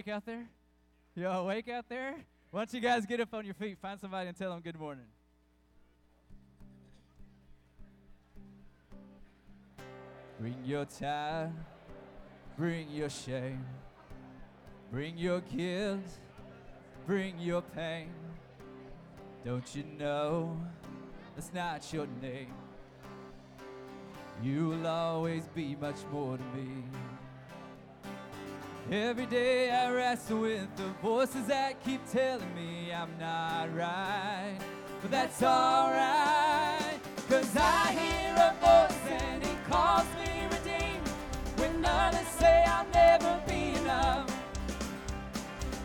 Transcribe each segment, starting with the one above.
awake out there? You all awake out there? Why don't you guys get up on your feet, find somebody, and tell them good morning. Bring your time, bring your shame, bring your guilt, bring your pain. Don't you know that's not your name? You will always be much more to me. Every day I wrestle with the voices that keep telling me I'm not right. But that's alright, cause I hear a voice and it calls me redeemed. When others say I'll never be enough.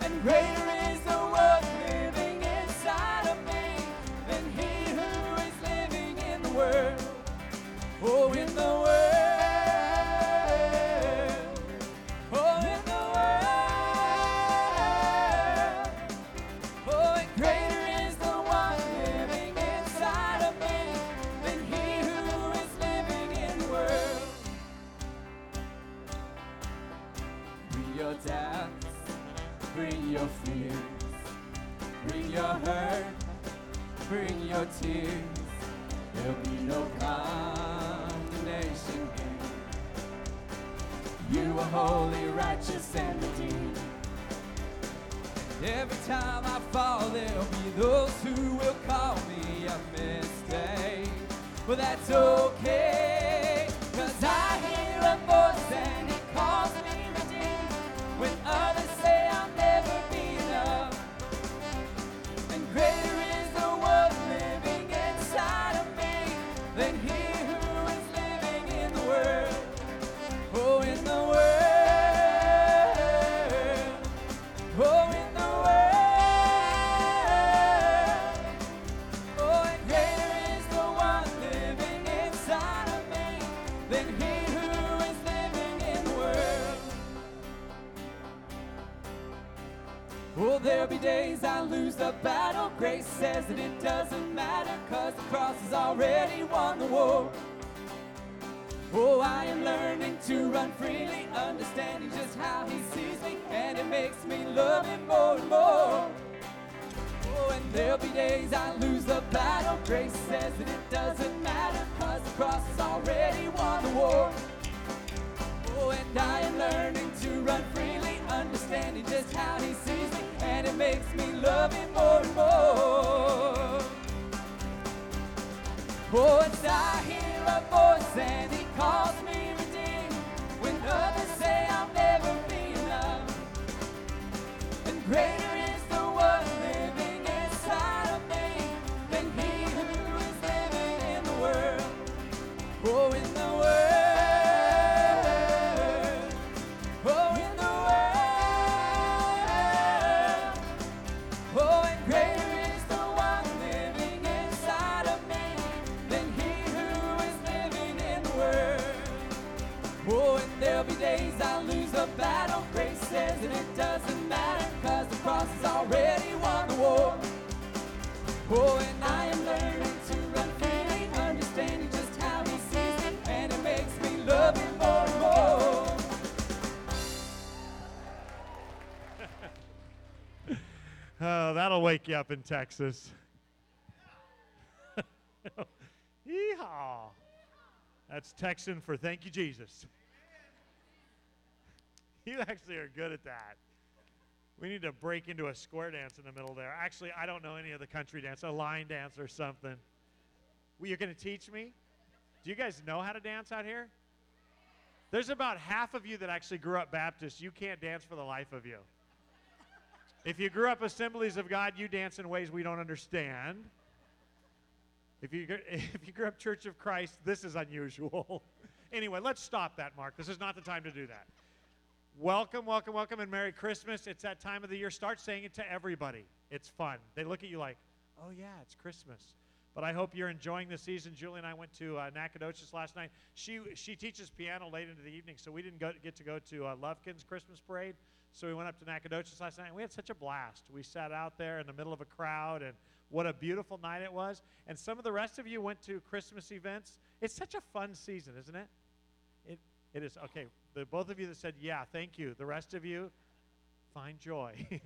And greater Every time I fall, there'll be those who will call me a mistake. But that's okay, lose the battle. Grace says that it doesn't matter, cause the cross has already won the war. Oh, I am learning to run freely, understanding just how he sees me, and it makes me love him more and more. Oh, and there'll be days I lose the battle. Grace says that it doesn't matter, cause the cross has already won the war. Oh, and I am learning to run freely, understanding just how he sees me, and it makes me love him more and more. Once I hear a voice and he calls me redeemed, when others say I'll never be enough, and greater. Oh, and I am learning to run freely, understanding just how he sees me, and it makes me love him more and more. Oh, that'll wake you up in Texas. Yeehaw. That's Texan for thank you, Jesus. You actually are good at that. We need to break into a square dance in the middle there. Actually, I don't know any of the country dance, a line dance or something. Well, you're going to teach me? Do you guys know how to dance out here? There's about half of you that actually grew up Baptist. You can't dance for the life of you. If you grew up Assemblies of God, you dance in ways we don't understand. If you, if you grew up Church of Christ, this is unusual. anyway, let's stop that, Mark. This is not the time to do that. Welcome, welcome, welcome, and Merry Christmas. It's that time of the year. Start saying it to everybody. It's fun. They look at you like, oh, yeah, it's Christmas. But I hope you're enjoying the season. Julie and I went to uh, Nacogdoches last night. She, she teaches piano late into the evening, so we didn't go, get to go to uh, Lufkin's Christmas parade. So we went up to Nacogdoches last night, and we had such a blast. We sat out there in the middle of a crowd, and what a beautiful night it was. And some of the rest of you went to Christmas events. It's such a fun season, isn't it? It, it is. Okay, the both of you that said, yeah, thank you. The rest of you, find joy.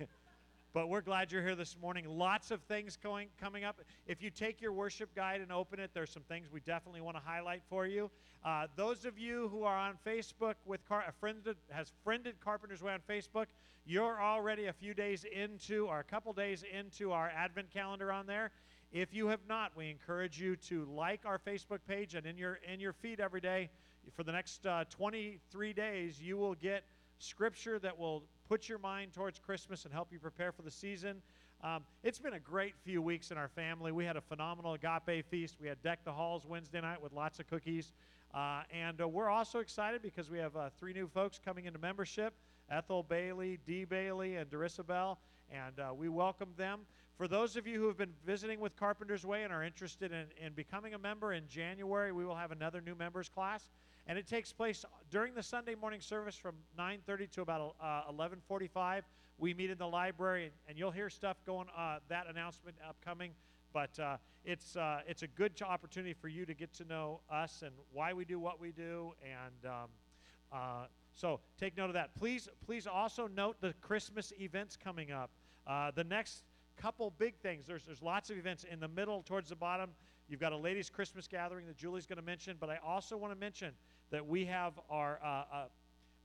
But we're glad you're here this morning. Lots of things going coming up. If you take your worship guide and open it, there's some things we definitely want to highlight for you. Uh, those of you who are on Facebook with Car- a friend that has friended Carpenter's Way on Facebook, you're already a few days into, or a couple days into our Advent calendar on there. If you have not, we encourage you to like our Facebook page, and in your in your feed every day for the next uh, 23 days, you will get scripture that will put your mind towards Christmas and help you prepare for the season. Um, it's been a great few weeks in our family. We had a phenomenal agape feast. We had Deck the Halls Wednesday night with lots of cookies. Uh, and uh, we're also excited because we have uh, three new folks coming into membership Ethel Bailey, Dee Bailey, and Darissa Bell. And uh, we welcome them. For those of you who have been visiting with Carpenter's Way and are interested in, in becoming a member in January, we will have another new members class and it takes place during the Sunday morning service from 9:30 to about uh, 11:45. We meet in the library, and, and you'll hear stuff going. Uh, that announcement upcoming, but uh, it's uh, it's a good opportunity for you to get to know us and why we do what we do, and um, uh, so take note of that. Please please also note the Christmas events coming up. Uh, the next couple big things. There's there's lots of events in the middle towards the bottom. You've got a ladies' Christmas gathering that Julie's going to mention, but I also want to mention that we have our uh, uh,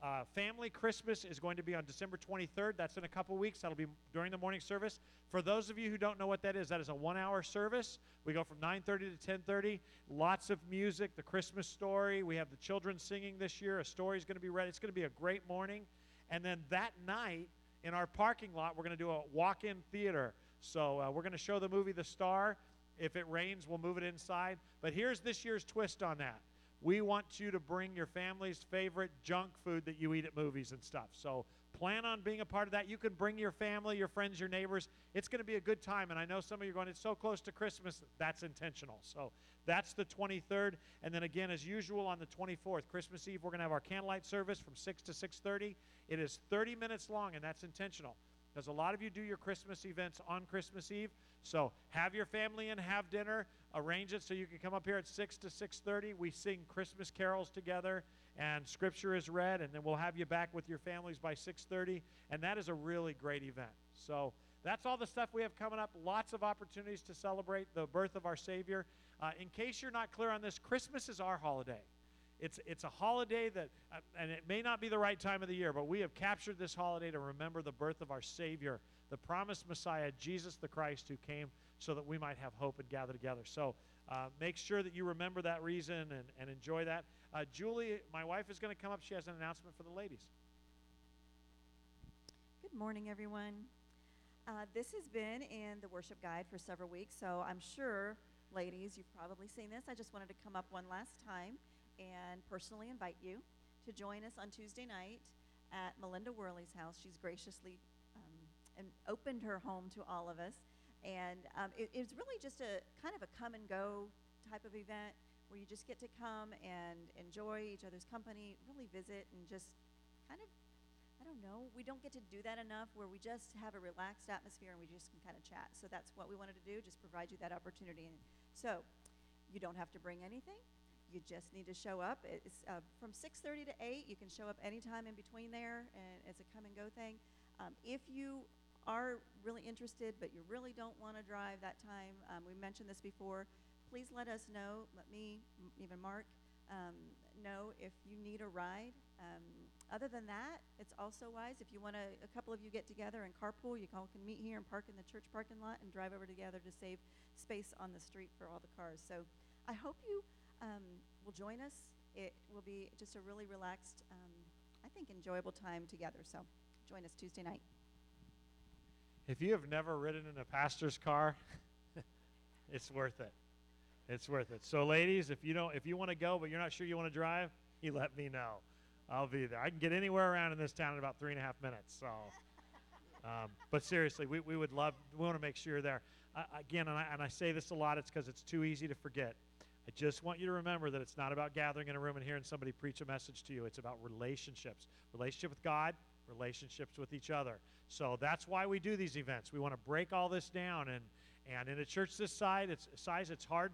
uh, family Christmas is going to be on December 23rd. That's in a couple weeks. That'll be during the morning service. For those of you who don't know what that is, that is a one-hour service. We go from 9:30 to 10:30. Lots of music, the Christmas story. We have the children singing this year. A story is going to be read. It's going to be a great morning. And then that night in our parking lot, we're going to do a walk-in theater. So uh, we're going to show the movie The Star. If it rains, we'll move it inside. But here's this year's twist on that. We want you to bring your family's favorite junk food that you eat at movies and stuff. So plan on being a part of that. You can bring your family, your friends, your neighbors. It's going to be a good time. And I know some of you are going, it's so close to Christmas. That's intentional. So that's the 23rd. And then again, as usual, on the 24th, Christmas Eve, we're going to have our candlelight service from 6 to 6.30. It is 30 minutes long, and that's intentional. Because a lot of you do your Christmas events on Christmas Eve. So have your family and have dinner, arrange it so you can come up here at 6 to 6.30. We sing Christmas carols together, and Scripture is read, and then we'll have you back with your families by 6.30. And that is a really great event. So that's all the stuff we have coming up. Lots of opportunities to celebrate the birth of our Savior. Uh, in case you're not clear on this, Christmas is our holiday. It's, it's a holiday that, uh, and it may not be the right time of the year, but we have captured this holiday to remember the birth of our Savior, the promised Messiah, Jesus the Christ, who came so that we might have hope and gather together. So uh, make sure that you remember that reason and, and enjoy that. Uh, Julie, my wife, is going to come up. She has an announcement for the ladies. Good morning, everyone. Uh, this has been in the worship guide for several weeks, so I'm sure, ladies, you've probably seen this. I just wanted to come up one last time and personally invite you to join us on Tuesday night at Melinda Worley's house. She's graciously um, and opened her home to all of us. And um, it, it's really just a kind of a come and go type of event where you just get to come and enjoy each other's company, really visit and just kind of, I don't know, we don't get to do that enough where we just have a relaxed atmosphere and we just can kind of chat. So that's what we wanted to do, just provide you that opportunity. And so you don't have to bring anything. You just need to show up. It's uh, from 6:30 to 8. You can show up anytime in between there, and it's a come and go thing. Um, if you are really interested, but you really don't want to drive that time, um, we mentioned this before. Please let us know. Let me, even Mark, um, know if you need a ride. Um, other than that, it's also wise if you want to. A couple of you get together and carpool. You all can meet here and park in the church parking lot and drive over together to save space on the street for all the cars. So, I hope you um, will join us. It will be just a really relaxed, um, I think, enjoyable time together. So, join us Tuesday night. If you have never ridden in a pastor's car, it's worth it. It's worth it. So, ladies, if you don't, if you want to go but you're not sure you want to drive, you let me know. I'll be there. I can get anywhere around in this town in about three and a half minutes. So, um, but seriously, we, we would love. We want to make sure you're there. Uh, again, and I, and I say this a lot. It's because it's too easy to forget. I just want you to remember that it's not about gathering in a room and hearing somebody preach a message to you. It's about relationships relationship with God, relationships with each other. So that's why we do these events. We want to break all this down. And, and in a church this size, it's, size, it's hard.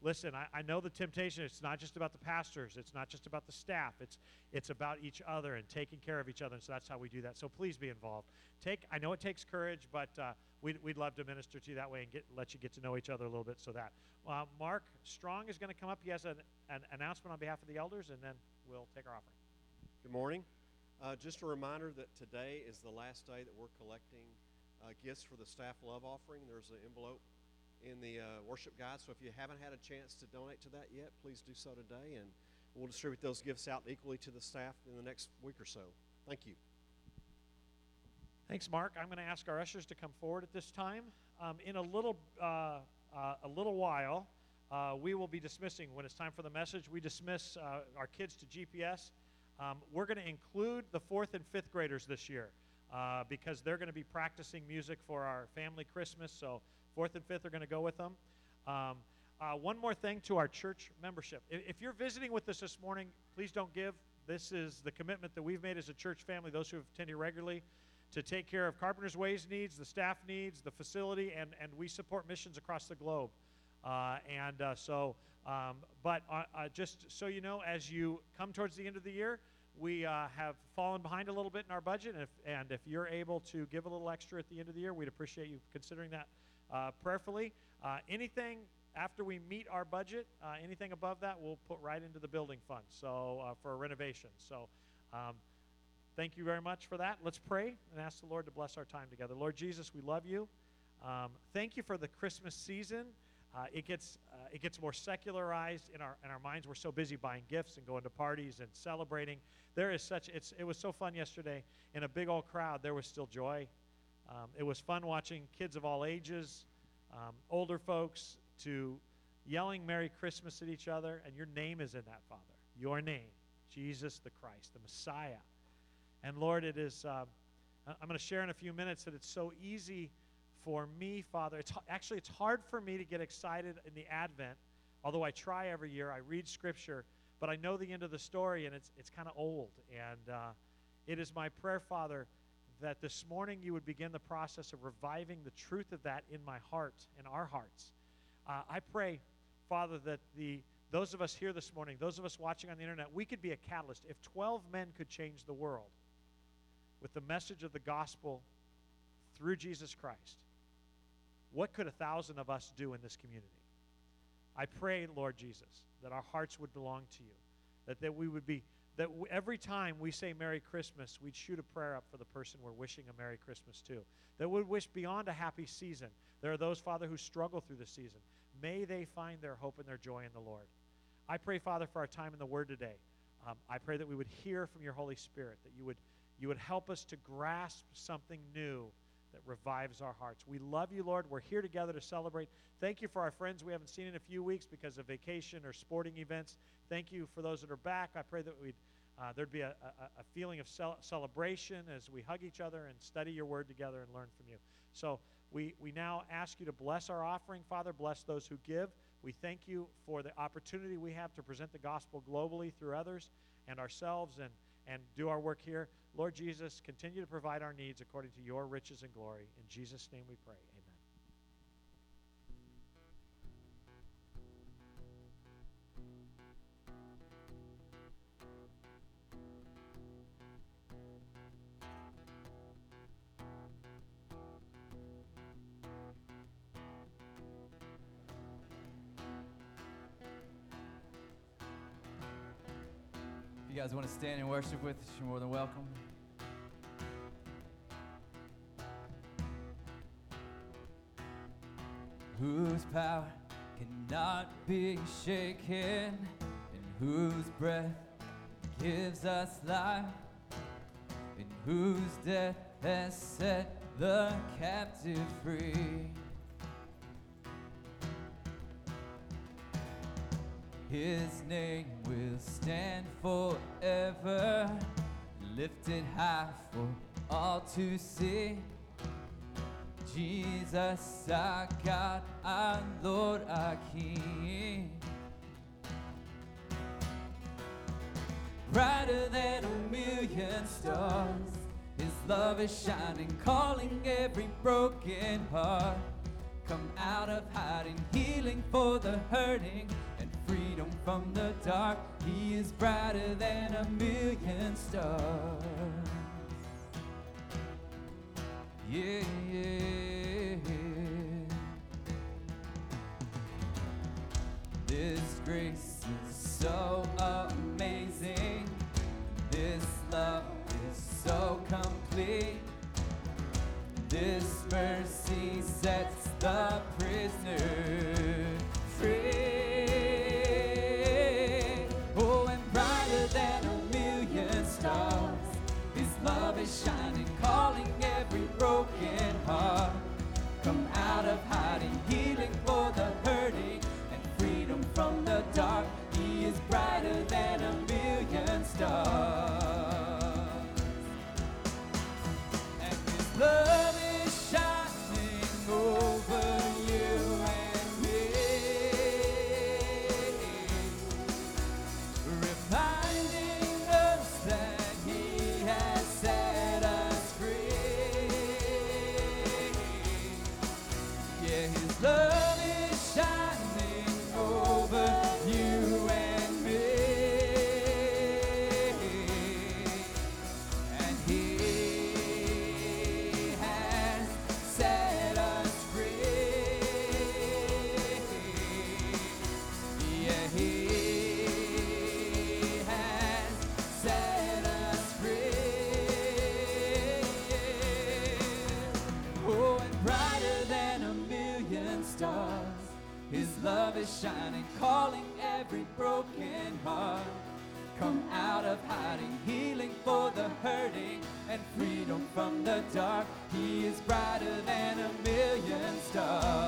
Listen, I, I know the temptation. It's not just about the pastors, it's not just about the staff. It's, it's about each other and taking care of each other. And so that's how we do that. So please be involved. Take, I know it takes courage, but uh, we'd, we'd love to minister to you that way and get, let you get to know each other a little bit so that. Uh, Mark Strong is going to come up. He has an, an announcement on behalf of the elders, and then we'll take our offering. Good morning. Uh, just a reminder that today is the last day that we're collecting uh, gifts for the staff love offering. There's an envelope in the uh, worship guide, so if you haven't had a chance to donate to that yet, please do so today, and we'll distribute those gifts out equally to the staff in the next week or so. Thank you. Thanks, Mark. I'm going to ask our ushers to come forward at this time. Um, in a little, uh, uh, a little while, uh, we will be dismissing. When it's time for the message, we dismiss our kids to GPS. Um, we're going to include the fourth and fifth graders this year uh, because they're going to be practicing music for our family Christmas. So fourth and fifth are going to go with them. Um, uh, one more thing to our church membership. If, if you're visiting with us this morning, please don't give. This is the commitment that we've made as a church family, those who have attended regularly, to take care of Carpenter's Ways needs, the staff needs, the facility, and, and we support missions across the globe. Uh, and uh, so, um, but uh, just so you know, as you come towards the end of the year, we have fallen behind a little bit in our budget. And if, and if you're able to give a little extra at the end of the year, we'd appreciate you considering that uh, prayerfully. Uh, anything after we meet our budget, uh, anything above that, we'll put right into the building fund. So for renovation. So. Um, thank you very much for that. Let's pray and ask the Lord to bless our time together. Lord Jesus, we love you. Um, thank you for the Christmas season. Uh, it gets uh, it gets more secularized in our in our minds. We're so busy buying gifts and going to parties and celebrating. There is such it's it was so fun yesterday in a big old crowd. There was still joy. Um, it was fun watching kids of all ages, um, older folks, to yelling "Merry Christmas" at each other. And your name is in that, Father. Your name, Jesus the Christ, the Messiah. And Lord, it is, uh, I'm going to share in a few minutes that it's so easy for me, Father. It's, actually, it's hard for me to get excited in the Advent, although I try every year. I read Scripture, but I know the end of the story, and it's, it's kind of old. And uh, it is my prayer, Father, that this morning you would begin the process of reviving the truth of that in my heart, in our hearts. Uh, I pray, Father, that the those of us here this morning, those of us watching on the internet, we could be a catalyst. If 12 men could change the world with the message of the gospel through Jesus Christ, what could a thousand of us do in this community? I pray, Lord Jesus, that our hearts would belong to you, that, that we would be, that every time we say Merry Christmas, we'd shoot a prayer up for the person we're wishing a Merry Christmas to, that would wish beyond a happy season. There are those, Father, who struggle through the season. May they find their hope and their joy in the Lord. I pray, Father, for our time in the Word today. Um, I pray that we would hear from your Holy Spirit, that you would, you would help us to grasp something new that revives our hearts. We love you, Lord. We're here together to celebrate. Thank you for our friends we haven't seen in a few weeks because of vacation or sporting events. Thank you for those that are back. I pray that we'd, uh, there'd be a, a, a feeling of cel- celebration as we hug each other and study your word together and learn from you. So we, we now ask you to bless our offering, Father. Bless those who give. We thank you for the opportunity we have to present the gospel globally through others and ourselves and, and do our work here. Lord Jesus, continue to provide our needs according to your riches and glory. In Jesus' name we pray. Guys want to stand and worship with us, you're more than welcome. Whose power cannot be shaken, and whose breath gives us life, and whose death has set the captive free. His name will stand forever, lifted high for all to see. Jesus, our God, our Lord, our King. Brighter than a million stars, His love is shining, calling every broken heart. Come out of hiding, healing for the hurting, freedom from the dark. He is brighter than a million stars. Yeah, yeah. This grace is so amazing. This love is so complete. This mercy sets the prisoner free. Love and freedom from the dark. He is brighter than a million stars.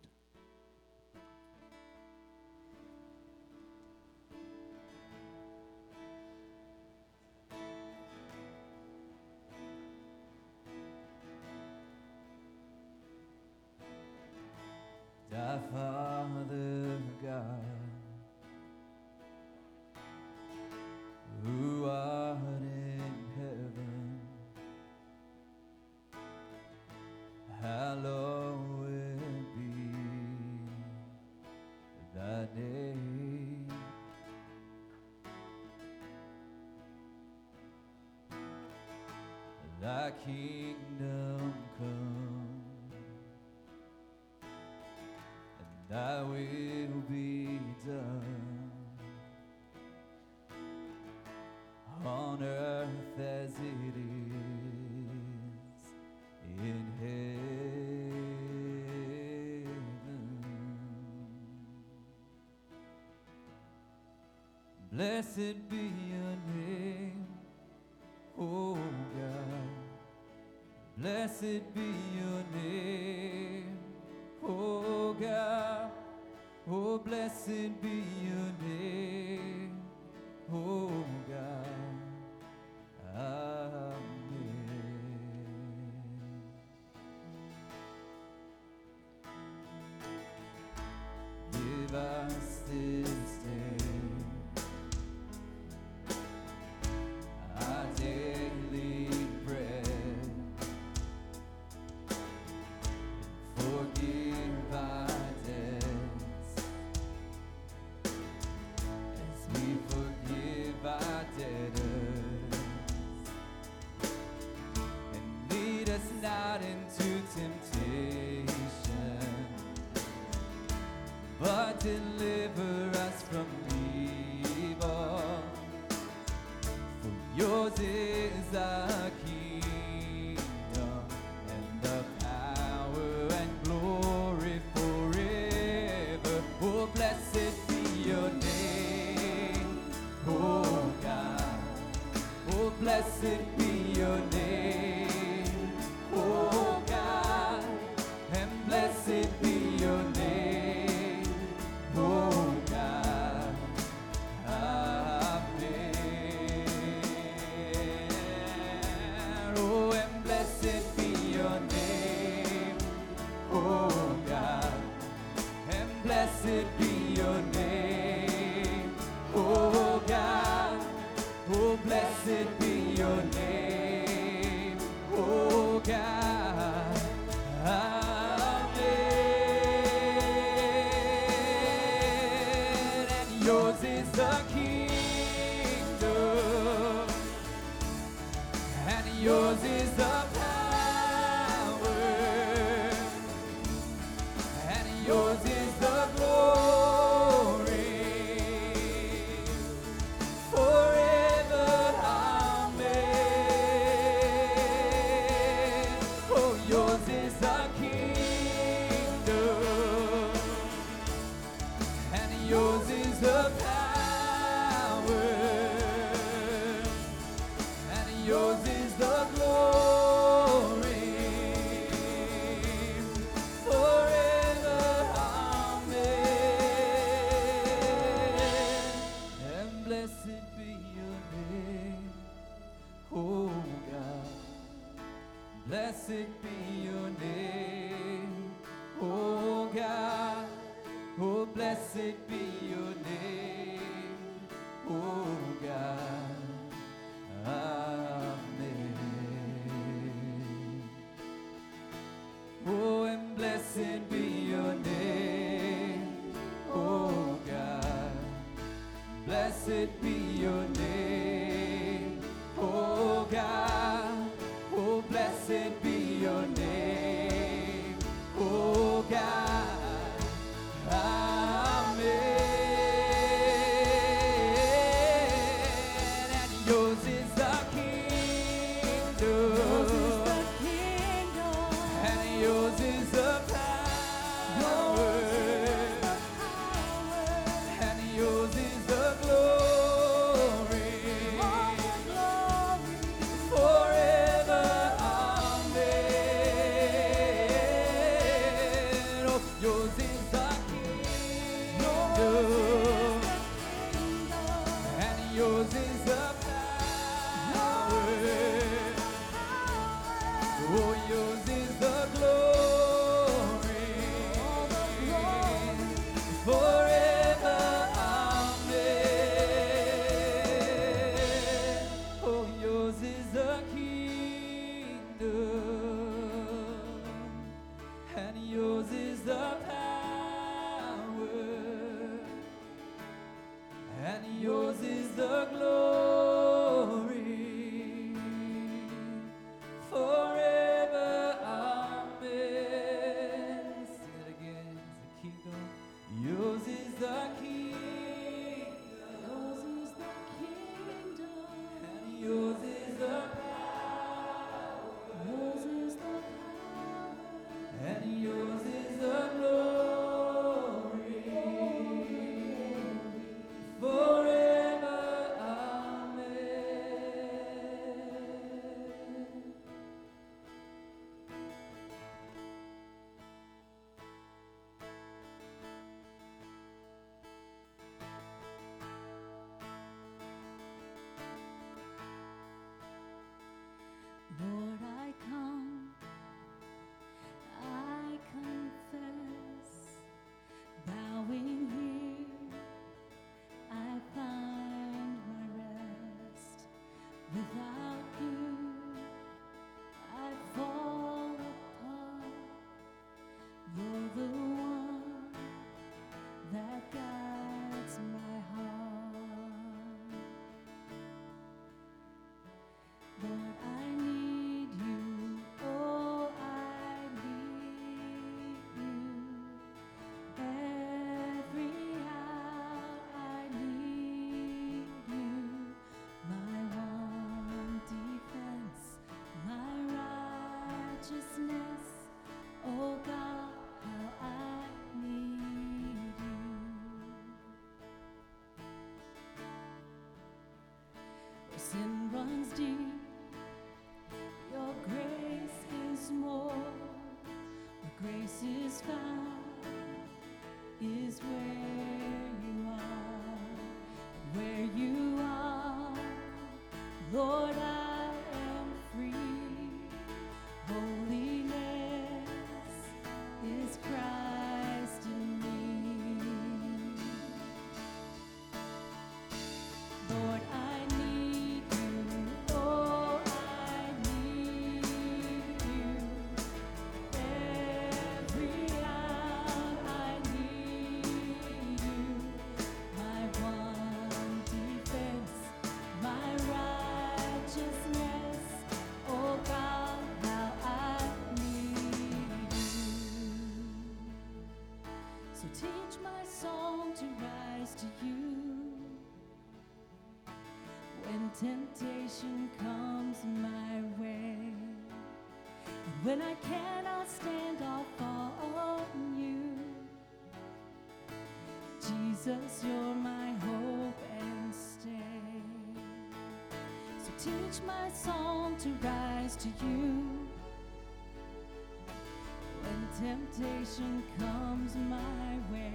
Blessed be deliver us from evil. For yours is the kingdom and the power and glory forever. Oh, blessed be your name, oh God. Oh, blessed Oh God, how I need you. Where sin runs deep. temptation comes my way. When I cannot stand, I'll fall on you. Jesus, you're my hope and stay. So teach my song to rise to you. When temptation comes my way.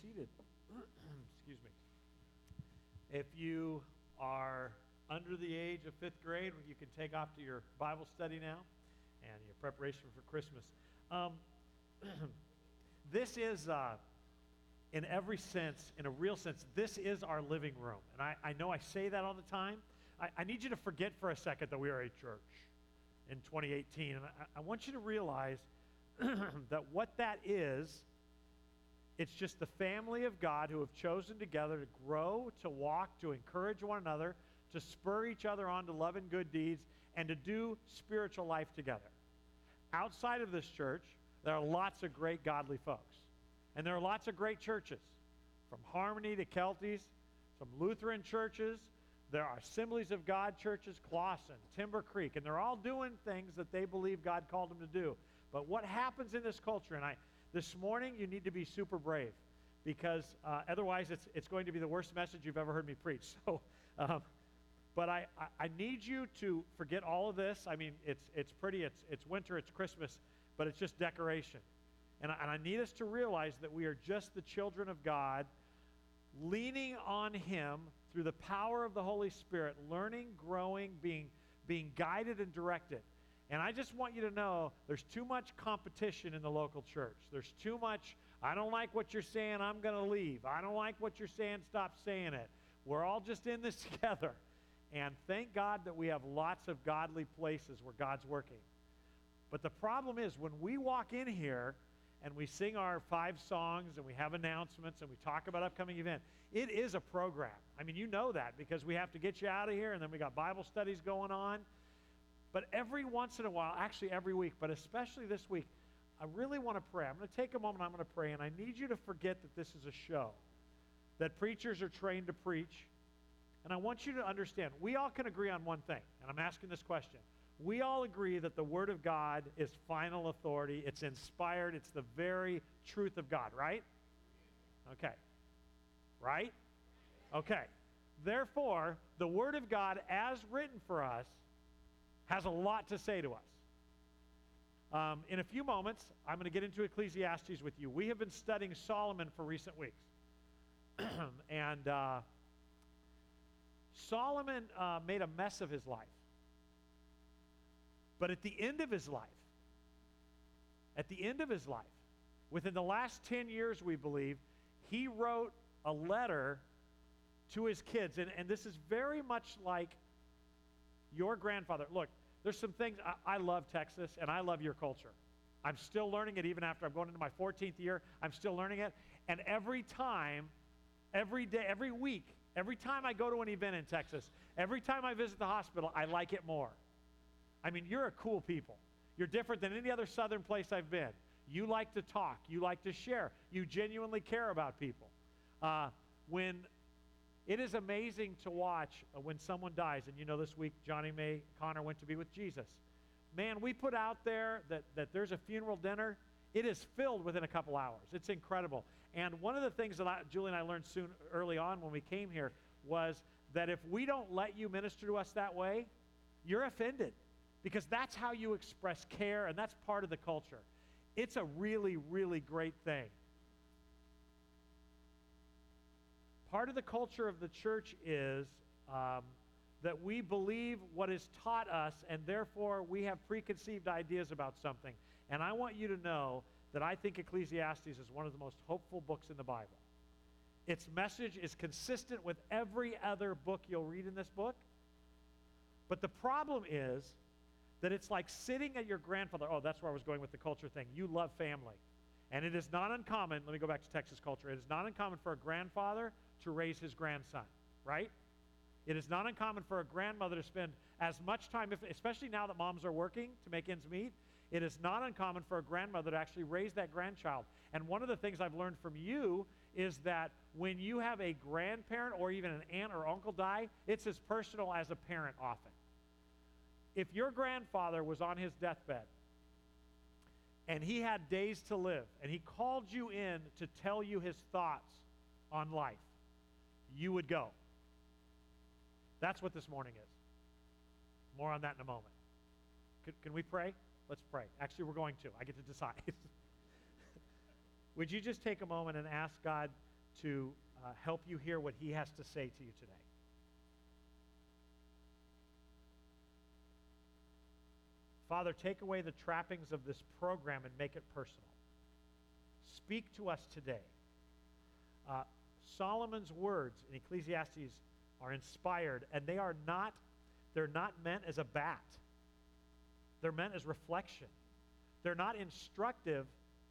Seated. Excuse me. If you are under the age of fifth grade, you can take off to your Bible study now and your preparation for Christmas. Um, this is, uh, in every sense, in a real sense, this is our living room. And I, I know I say that all the time. I, I need you to forget for a second that we are a church in 2018. And I, I want you to realize that what that is, it's just the family of God who have chosen together to grow, to walk, to encourage one another, to spur each other on to love and good deeds, and to do spiritual life together. Outside of this church, there are lots of great godly folks. And there are lots of great churches, from Harmony to Kelties, some Lutheran churches. There are Assemblies of God churches, Clawson, Timber Creek, and they're all doing things that they believe God called them to do. But what happens in this culture, and I, this morning you need to be super brave because uh, otherwise it's, it's going to be the worst message you've ever heard me preach. So, um, but I, I, I need you to forget all of this. I mean, it's, it's pretty, it's, it's winter, it's Christmas, but it's just decoration. And I, and I need us to realize that we are just the children of God, leaning on Him through the power of the Holy Spirit, learning, growing, being, being guided and directed. And I just want you to know there's too much competition in the local church. There's too much, I don't like what you're saying, I'm going to leave. I don't like what you're saying, stop saying it. We're all just in this together. And thank God that we have lots of godly places where God's working. But the problem is when we walk in here and we sing our five songs and we have announcements and we talk about upcoming event, it is a program. I mean, you know that because we have to get you out of here and then we got Bible studies going on. But every once in a while, actually every week, but especially this week, I really want to pray. I'm going to take a moment, I'm going to pray, and I need you to forget that this is a show, that preachers are trained to preach. And I want you to understand, we all can agree on one thing, and I'm asking this question. We all agree that the Word of God is final authority, it's inspired, it's the very truth of God, right? Okay. Right? Okay. Therefore, the Word of God, as written for us, has a lot to say to us. Um, in a few moments, I'm going to get into Ecclesiastes with you. We have been studying Solomon for recent weeks. and uh, Solomon uh, made a mess of his life. But at the end of his life, at the end of his life, within the last 10 years, we believe, he wrote a letter to his kids. And, and this is very much like your grandfather. Look, there's some things, I, I, love Texas and I love your culture. I'm still learning it even after I'm going into my 14th year. I'm still learning it. And every time, every day, every week, every time I go to an event in Texas, every time I visit the hospital, I like it more. I mean, you're a cool people. You're different than any other southern place I've been. You like to talk, you like to share, you genuinely care about people. Uh, when it is amazing to watch uh, when someone dies, and you know this week Johnny May Connor went to be with Jesus. Man, we put out there that, that there's a funeral dinner. It is filled within a couple hours. It's incredible. And one of the things that I, Julie and I learned soon early on when we came here was that if we don't let you minister to us that way, you're offended because that's how you express care and that's part of the culture. It's a really, really great thing. Part of the culture of the church is um, that we believe what is taught us, and therefore we have preconceived ideas about something. And I want you to know that I think Ecclesiastes is one of the most hopeful books in the Bible. Its message is consistent with every other book you'll read in this book. But the problem is that it's like sitting at your grandfather. Oh, that's where I was going with the culture thing. You love family. And it is not uncommon, let me go back to Texas culture. It is not uncommon for a grandfather to raise his grandson, right? It is not uncommon for a grandmother to spend as much time, if, especially now that moms are working to make ends meet, it is not uncommon for a grandmother to actually raise that grandchild. And one of the things I've learned from you is that when you have a grandparent or even an aunt or uncle die, it's as personal as a parent often. If your grandfather was on his deathbed and he had days to live and he called you in to tell you his thoughts on life, you would go. That's what this morning is. More on that in a moment. Can, can we pray? Let's pray. Actually, we're going to. I get to decide. Would you just take a moment and ask God to uh, help you hear what He has to say to you today? Father, take away the trappings of this program and make it personal. Speak to us today. Uh, Solomon's words in Ecclesiastes are inspired, and they are not, they're not meant as a bat. They're meant as reflection. They're not instructive,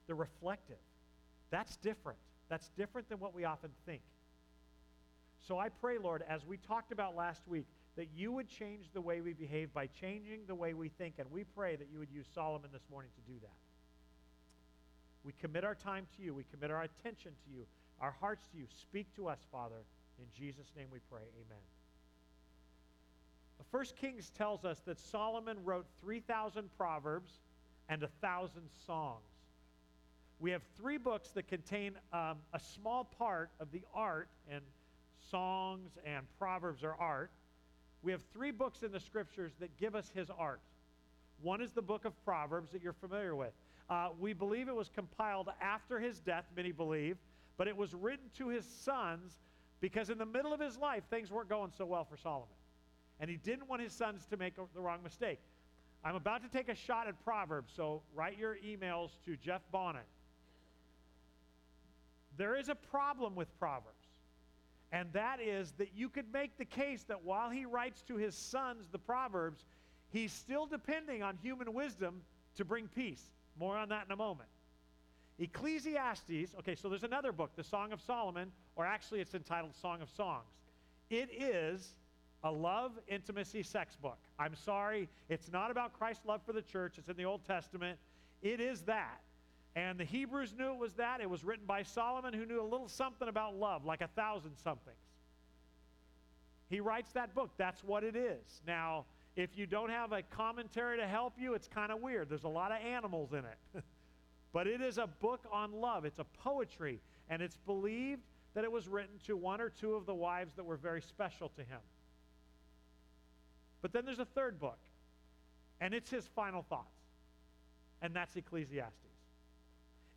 they're reflective. That's different. That's different than what we often think. So I pray, Lord, as we talked about last week, that you would change the way we behave by changing the way we think. And we pray that you would use Solomon this morning to do that. We commit our time to you. We commit our attention to you, our hearts to you. Speak to us, Father. In Jesus' name we pray. Amen. First Kings tells us that Solomon wrote 3,000 proverbs and 1,000 songs. We have three books that contain um, a small part of the art, and songs and proverbs are art. We have three books in the scriptures that give us his art. One is the book of Proverbs that you're familiar with. Uh, we believe it was compiled after his death, many believe, but it was written to his sons because in the middle of his life, things weren't going so well for Solomon. And he didn't want his sons to make the wrong mistake. I'm about to take a shot at Proverbs, so write your emails to Jeff Bonnet. There is a problem with Proverbs, and that is that you could make the case that while he writes to his sons the Proverbs, he's still depending on human wisdom to bring peace. More on that in a moment. Ecclesiastes, okay, so there's another book, the Song of Solomon, or actually it's entitled Song of Songs. It is a love, intimacy, sex book. I'm sorry, it's not about Christ's love for the church, it's in the Old Testament. It is that. And the Hebrews knew it was that. It was written by Solomon, who knew a little something about love, like a thousand somethings. He writes that book. That's what it is. Now, if you don't have a commentary to help you, it's kind of weird. There's a lot of animals in it. but it is a book on love, it's a poetry, and it's believed that it was written to one or two of the wives that were very special to him. But then there's a third book, and it's his final thoughts, and that's Ecclesiastes.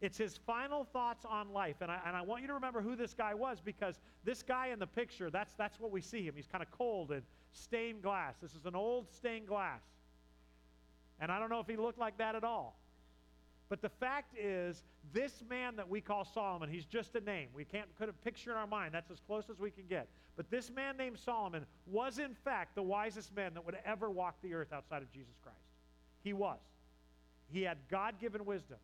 It's his final thoughts on life. And I, and I want you to remember who this guy was because this guy in the picture, that's, that's what we see him. He's kind of cold and stained glass. This is an old stained glass. And I don't know if he looked like that at all. But the fact is, this man that we call Solomon, he's just a name. We can't put a picture in our mind. That's as close as we can get. But this man named Solomon was, in fact, the wisest man that would ever walk the earth outside of Jesus Christ. He was. He had God given wisdom.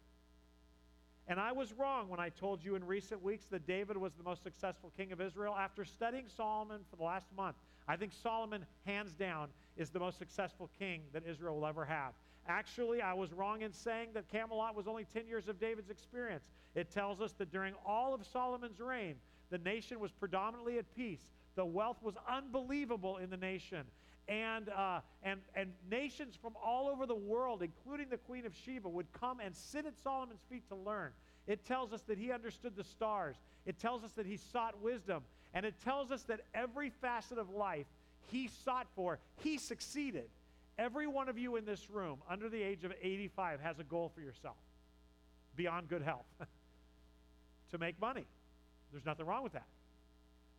And I was wrong when I told you in recent weeks that David was the most successful king of Israel. After studying Solomon for the last month, I think Solomon, hands down, is the most successful king that Israel will ever have. Actually, I was wrong in saying that Camelot was only 10 years of David's experience. It tells us that during all of Solomon's reign, the nation was predominantly at peace. The wealth was unbelievable in the nation. And, uh, and, and nations from all over the world, including the Queen of Sheba, would come and sit at Solomon's feet to learn. It tells us that he understood the stars. It tells us that he sought wisdom. And it tells us that every facet of life he sought for, he succeeded. Every one of you in this room under the age of 85 has a goal for yourself beyond good health to make money. There's nothing wrong with that.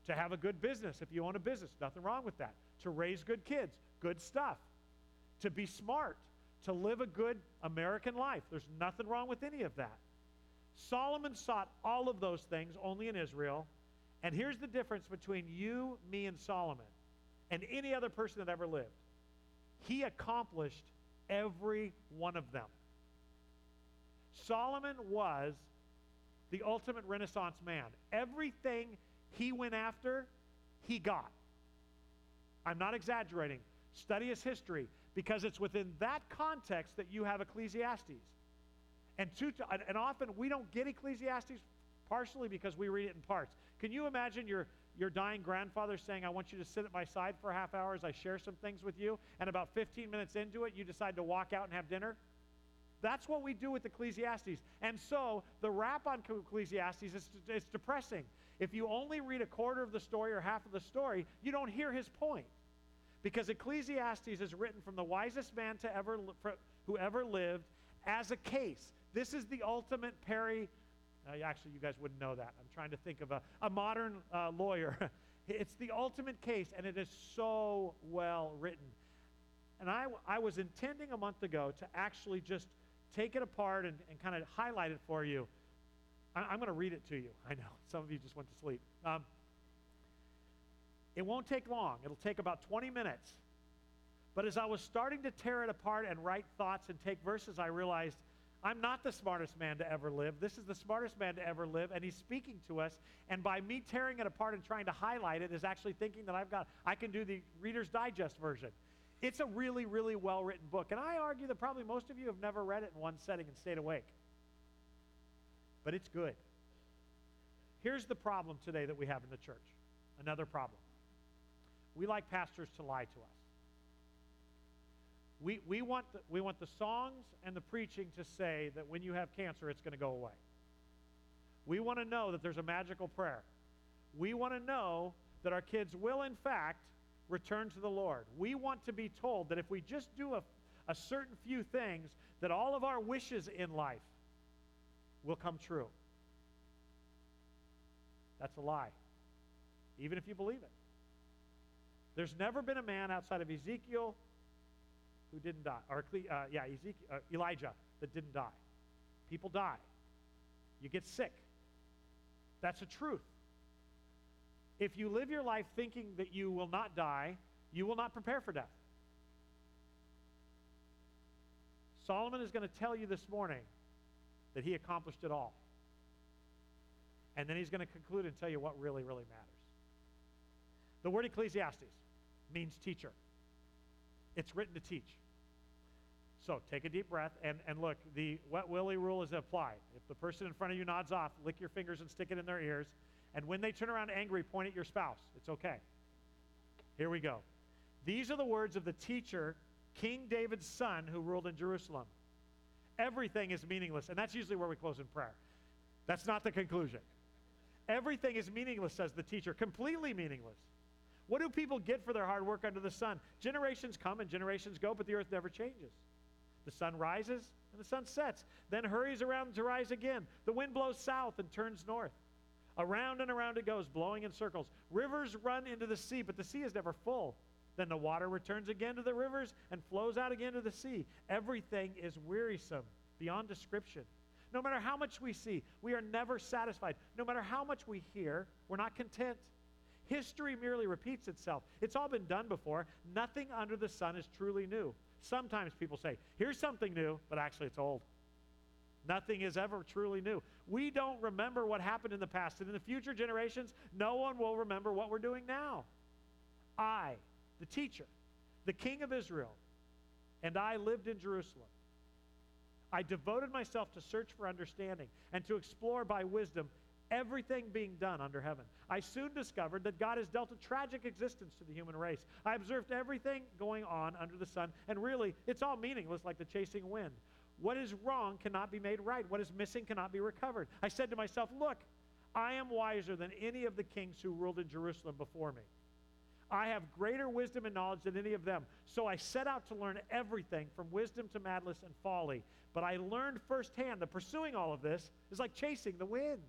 To have a good business, if you own a business, nothing wrong with that. To raise good kids, good stuff. To be smart, to live a good American life. There's nothing wrong with any of that. Solomon sought all of those things only in Israel. And here's the difference between you, me, and Solomon and any other person that ever lived. He accomplished every one of them. Solomon was the ultimate Renaissance man. Everything he went after, he got. I'm not exaggerating. Study his history because it's within that context that you have Ecclesiastes. And, and often we don't get Ecclesiastes partially because we read it in parts. Can you imagine your, your dying grandfather saying, I want you to sit at my side for half hour as I share some things with you, and about 15 minutes into it, you decide to walk out and have dinner? That's what we do with Ecclesiastes. And so the rap on Ecclesiastes is it's depressing. If you only read a quarter of the story or half of the story, you don't hear his point. Because Ecclesiastes is written from the wisest man to ever who ever lived as a case. This is the ultimate Perry Uh, actually, you guys wouldn't know that. I'm trying to think of a, a modern uh, lawyer. it's the ultimate case, and it is so well written. And I, I was intending a month ago to actually just take it apart and, and kind of highlight it for you. I, am going to read it to you. I know. Some of you just went to sleep. Um, it won't take long, it'll take about 20 minutes. But as I was starting to tear it apart and write thoughts and take verses, I realized I'm not the smartest man to ever live. This is the smartest man to ever live, and he's speaking to us. And by me tearing it apart and trying to highlight it, is actually thinking that I've got I can do the Reader's Digest version. It's a really, really well written book. And I argue that probably most of you have never read it in one setting and stayed awake. But it's good. Here's the problem today that we have in the church another problem. We like pastors to lie to us. We, we, want the, we want the songs and the preaching to say that when you have cancer, it's going to go away. We want to know that there's a magical prayer. We want to know that our kids will, in fact, return to the Lord. We want to be told that if we just do a, a certain few things, that all of our wishes in life will come true. That's a lie, even if you believe it. There's never been a man outside of Ezekiel who didn't die, or uh, yeah, Ezekiel, uh, Elijah that didn't die. People die. You get sick. That's a truth. If you live your life thinking that you will not die, you will not prepare for death. Solomon is going to tell you this morning that he accomplished it all. And then he's going to conclude and tell you what really, really matters. The word Ecclesiastes means teacher, it's written to teach. So take a deep breath and, and look, the wet willy rule is applied. If the person in front of you nods off, lick your fingers and stick it in their ears. And when they turn around angry, point at your spouse. It's okay. Here we go. These are the words of the teacher, King David's son, who ruled in Jerusalem. Everything is meaningless. And that's usually where we close in prayer. That's not the conclusion. Everything is meaningless, says the teacher, completely meaningless. What do people get for their hard work under the sun? Generations come and generations go, but the earth never changes. The sun rises and the sun sets, then hurries around to rise again. The wind blows south and turns north. Around and around it goes, blowing in circles. Rivers run into the sea, but the sea is never full. Then the water returns again to the rivers and flows out again to the sea. Everything is wearisome beyond description. No matter how much we see, we are never satisfied. No matter how much we hear, we're not content. History merely repeats itself. It's all been done before. Nothing under the sun is truly new. Sometimes people say, here's something new, but actually it's old. Nothing is ever truly new. We don't remember what happened in the past, and in the future generations, no one will remember what we're doing now. I, the teacher, the king of Israel, and I lived in Jerusalem. I devoted myself to search for understanding and to explore by wisdom everything being done under heaven. I soon discovered that God has dealt a tragic existence to the human race. I observed everything going on under the sun, and really, it's all meaningless like the chasing wind. What is wrong cannot be made right. What is missing cannot be recovered. I said to myself, Look, I am wiser than any of the kings who ruled in Jerusalem before me. I have greater wisdom and knowledge than any of them. So I set out to learn everything from wisdom to madness and folly. But I learned firsthand that pursuing all of this is like chasing the wind.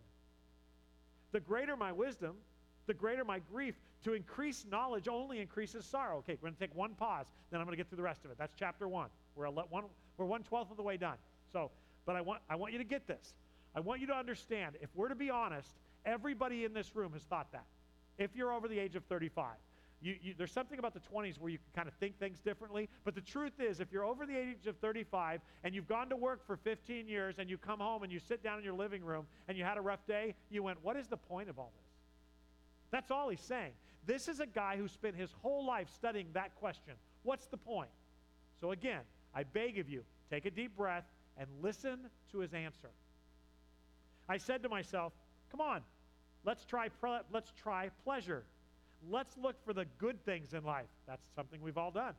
The greater my wisdom, the greater my grief. To increase knowledge only increases sorrow. Okay, we're going to take one pause, then I'm going to get through the rest of it. That's chapter one. We're one, we're one twelfth of the way done. So, but I want I want you to get this. I want you to understand. If we're to be honest, everybody in this room has thought that. If you're over the age of 35, you, you, there's something about the 20s where you can kind of think things differently. But the truth is, if you're over the age of 35 and you've gone to work for 15 years and you come home and you sit down in your living room and you had a rough day, you went, What is the point of all this? That's all he's saying. This is a guy who spent his whole life studying that question. What's the point? So again, I beg of you, take a deep breath and listen to his answer. I said to myself, Come on, let's try, pre- let's try pleasure. Let's look for the good things in life. That's something we've all done.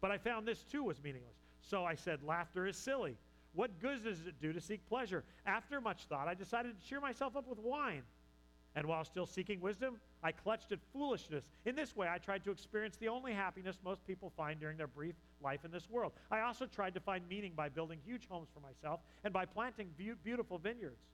But I found this too was meaningless. So I said, Laughter is silly. What good does it do to seek pleasure? After much thought, I decided to cheer myself up with wine. And while still seeking wisdom, I clutched at foolishness. In this way, I tried to experience the only happiness most people find during their brief life in this world. I also tried to find meaning by building huge homes for myself and by planting beautiful vineyards.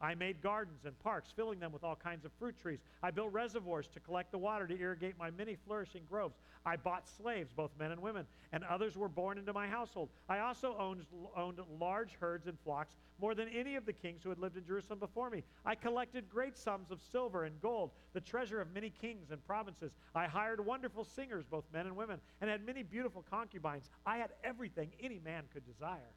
I made gardens and parks, filling them with all kinds of fruit trees. I built reservoirs to collect the water to irrigate my many flourishing groves. I bought slaves, both men and women, and others were born into my household. I also owned, owned large herds and flocks, more than any of the kings who had lived in Jerusalem before me. I collected great sums of silver and gold, the treasure of many kings and provinces. I hired wonderful singers, both men and women, and had many beautiful concubines. I had everything any man could desire.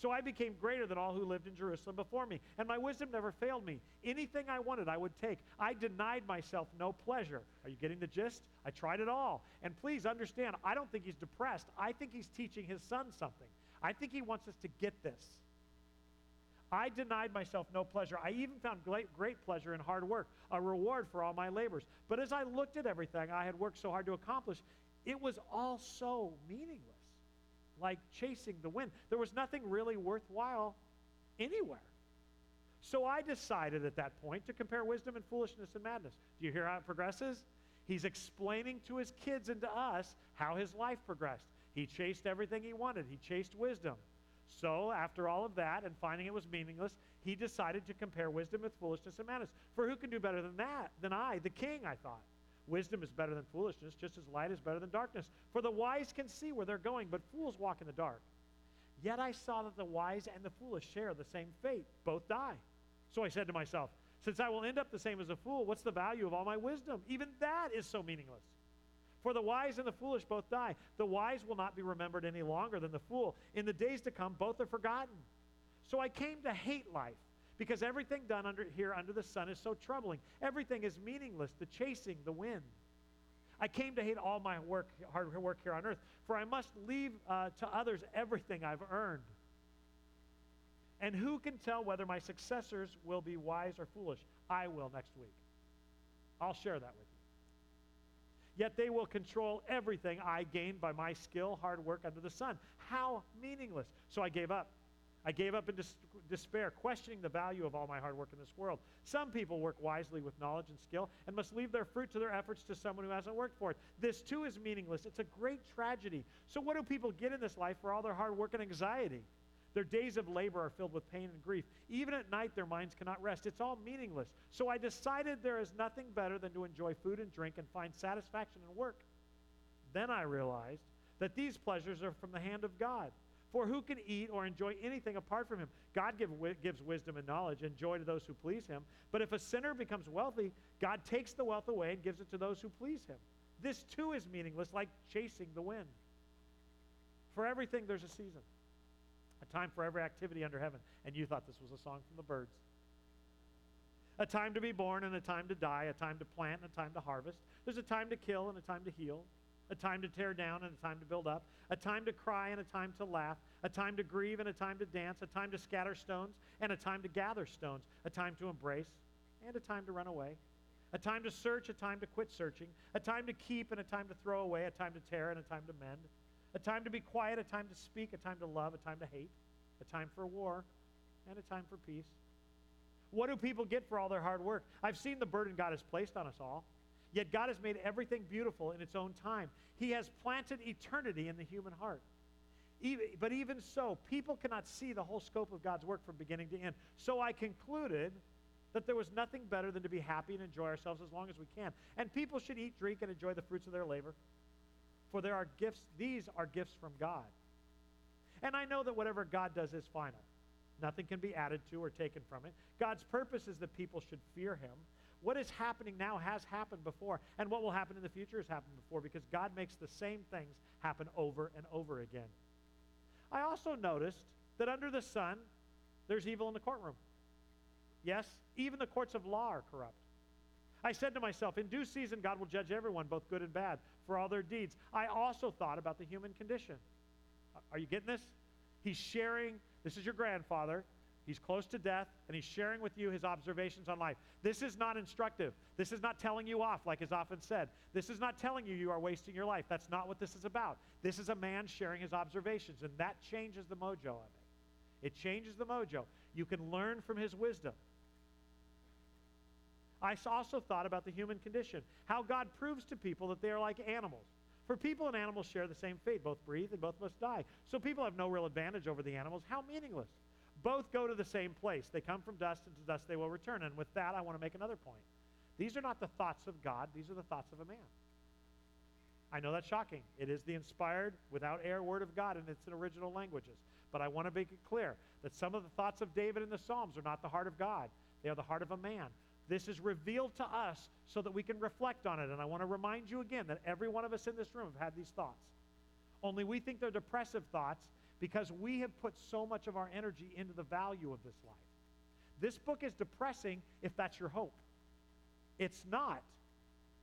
So I became greater than all who lived in Jerusalem before me, and my wisdom never failed me. Anything I wanted, I would take. I denied myself no pleasure. Are you getting the gist? I tried it all. And please understand, I don't think he's depressed. I think he's teaching his son something. I think he wants us to get this. I denied myself no pleasure. I even found great, great pleasure in hard work, a reward for all my labors. But as I looked at everything I had worked so hard to accomplish, it was all so meaningless, like chasing the wind. There was nothing really worthwhile anywhere. So I decided at that point to compare wisdom and foolishness and madness. Do you hear how it progresses? He's explaining to his kids and to us how his life progressed. He chased everything he wanted, he chased wisdom. So, after all of that and finding it was meaningless, he decided to compare wisdom with foolishness and madness. For who can do better than that? Than I, the king, I thought. Wisdom is better than foolishness, just as light is better than darkness. For the wise can see where they're going, but fools walk in the dark. Yet I saw that the wise and the foolish share the same fate. Both die. So I said to myself, Since I will end up the same as a fool, what's the value of all my wisdom? Even that is so meaningless. For the wise and the foolish both die. The wise will not be remembered any longer than the fool. In the days to come, both are forgotten. So I came to hate life because everything done under, here under the sun is so troubling. Everything is meaningless, the chasing, the wind. I came to hate all my work, hard work here on earth, for I must leave uh, to others everything I've earned. And who can tell whether my successors will be wise or foolish? I will next week. I'll share that with you. Yet they will control everything I gained by my skill, hard work under the sun. How meaningless. So I gave up. I gave up in dis- despair, questioning the value of all my hard work in this world. Some people work wisely with knowledge and skill and must leave their fruit to their efforts to someone who hasn't worked for it. This too is meaningless. It's a great tragedy. So, what do people get in this life for all their hard work and anxiety? Their days of labor are filled with pain and grief. Even at night, their minds cannot rest. It's all meaningless. So I decided there is nothing better than to enjoy food and drink and find satisfaction in work. Then I realized that these pleasures are from the hand of God. For who can eat or enjoy anything apart from him? God give, gives wisdom and knowledge and joy to those who please him. But if a sinner becomes wealthy, God takes the wealth away and gives it to those who please him. This too is meaningless, like chasing the wind. For everything, there's a season a time for every activity under heaven. And you thought this was a song from the Byrds. A time to be born and a time to die, a time to plant and a time to harvest. There's a time to kill and a time to heal, a time to tear down and a time to build up, a time to cry and a time to laugh, a time to grieve and a time to dance, a time to scatter stones and a time to gather stones, a time to embrace and a time to run away, a time to search, a time to quit searching, a time to keep and a time to throw away, a time to tear and a time to mend, a time to be quiet, a time to speak, a time to love, a time to hate, a time for war, and a time for peace. What do people get for all their hard work? I've seen the burden God has placed on us all. Yet God has made everything beautiful in its own time. He has planted eternity in the human heart. Even, but even so, people cannot see the whole scope of God's work from beginning to end. So I concluded that there was nothing better than to be happy and enjoy ourselves as long as we can. And people should eat, drink, and enjoy the fruits of their labor. For there are gifts, these are gifts from God. And I know that whatever God does is final. Nothing can be added to or taken from it. God's purpose is that people should fear him. What is happening now has happened before, and what will happen in the future has happened before because God makes the same things happen over and over again. I also noticed that under the sun, there's evil in the courtroom. Yes, even the courts of law are corrupt. I said to myself, in due season, God will judge everyone, both good and bad, for all their deeds. I also thought about the human condition. Are you getting this? He's sharing, this is your grandfather. He's close to death, and he's sharing with you his observations on life. This is not instructive. This is not telling you off, like is often said. This is not telling you you are wasting your life. That's not what this is about. This is a man sharing his observations, and that changes the mojo of it. It changes the mojo. You can learn from his wisdom. I also thought about the human condition, how God proves to people that they are like animals. For people and animals share the same fate. Both breathe and both must die. So people have no real advantage over the animals. How meaningless. Both go to the same place. They come from dust, and to dust they will return. And with that, I want to make another point. These are not the thoughts of God, these are the thoughts of a man. I know that's shocking. It is the inspired, without error word of God in its original languages. But I want to make it clear that some of the thoughts of David in the Psalms are not the heart of God, they are the heart of a man. This is revealed to us so that we can reflect on it. And I want to remind you again that every one of us in this room have had these thoughts. Only we think they're depressive thoughts because we have put so much of our energy into the value of this life. This book is depressing if that's your hope. It's not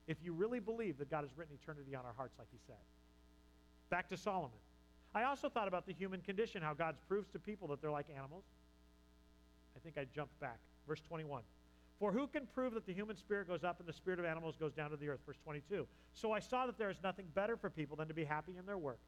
if you really believe that God has written eternity on our hearts, like he said. Back to Solomon. I also thought about the human condition, how God proves to people that they're like animals. I think I jumped back. Verse 21. For who can prove that the human spirit goes up and the spirit of animals goes down to the earth? Verse 22. So I saw that there is nothing better for people than to be happy in their work.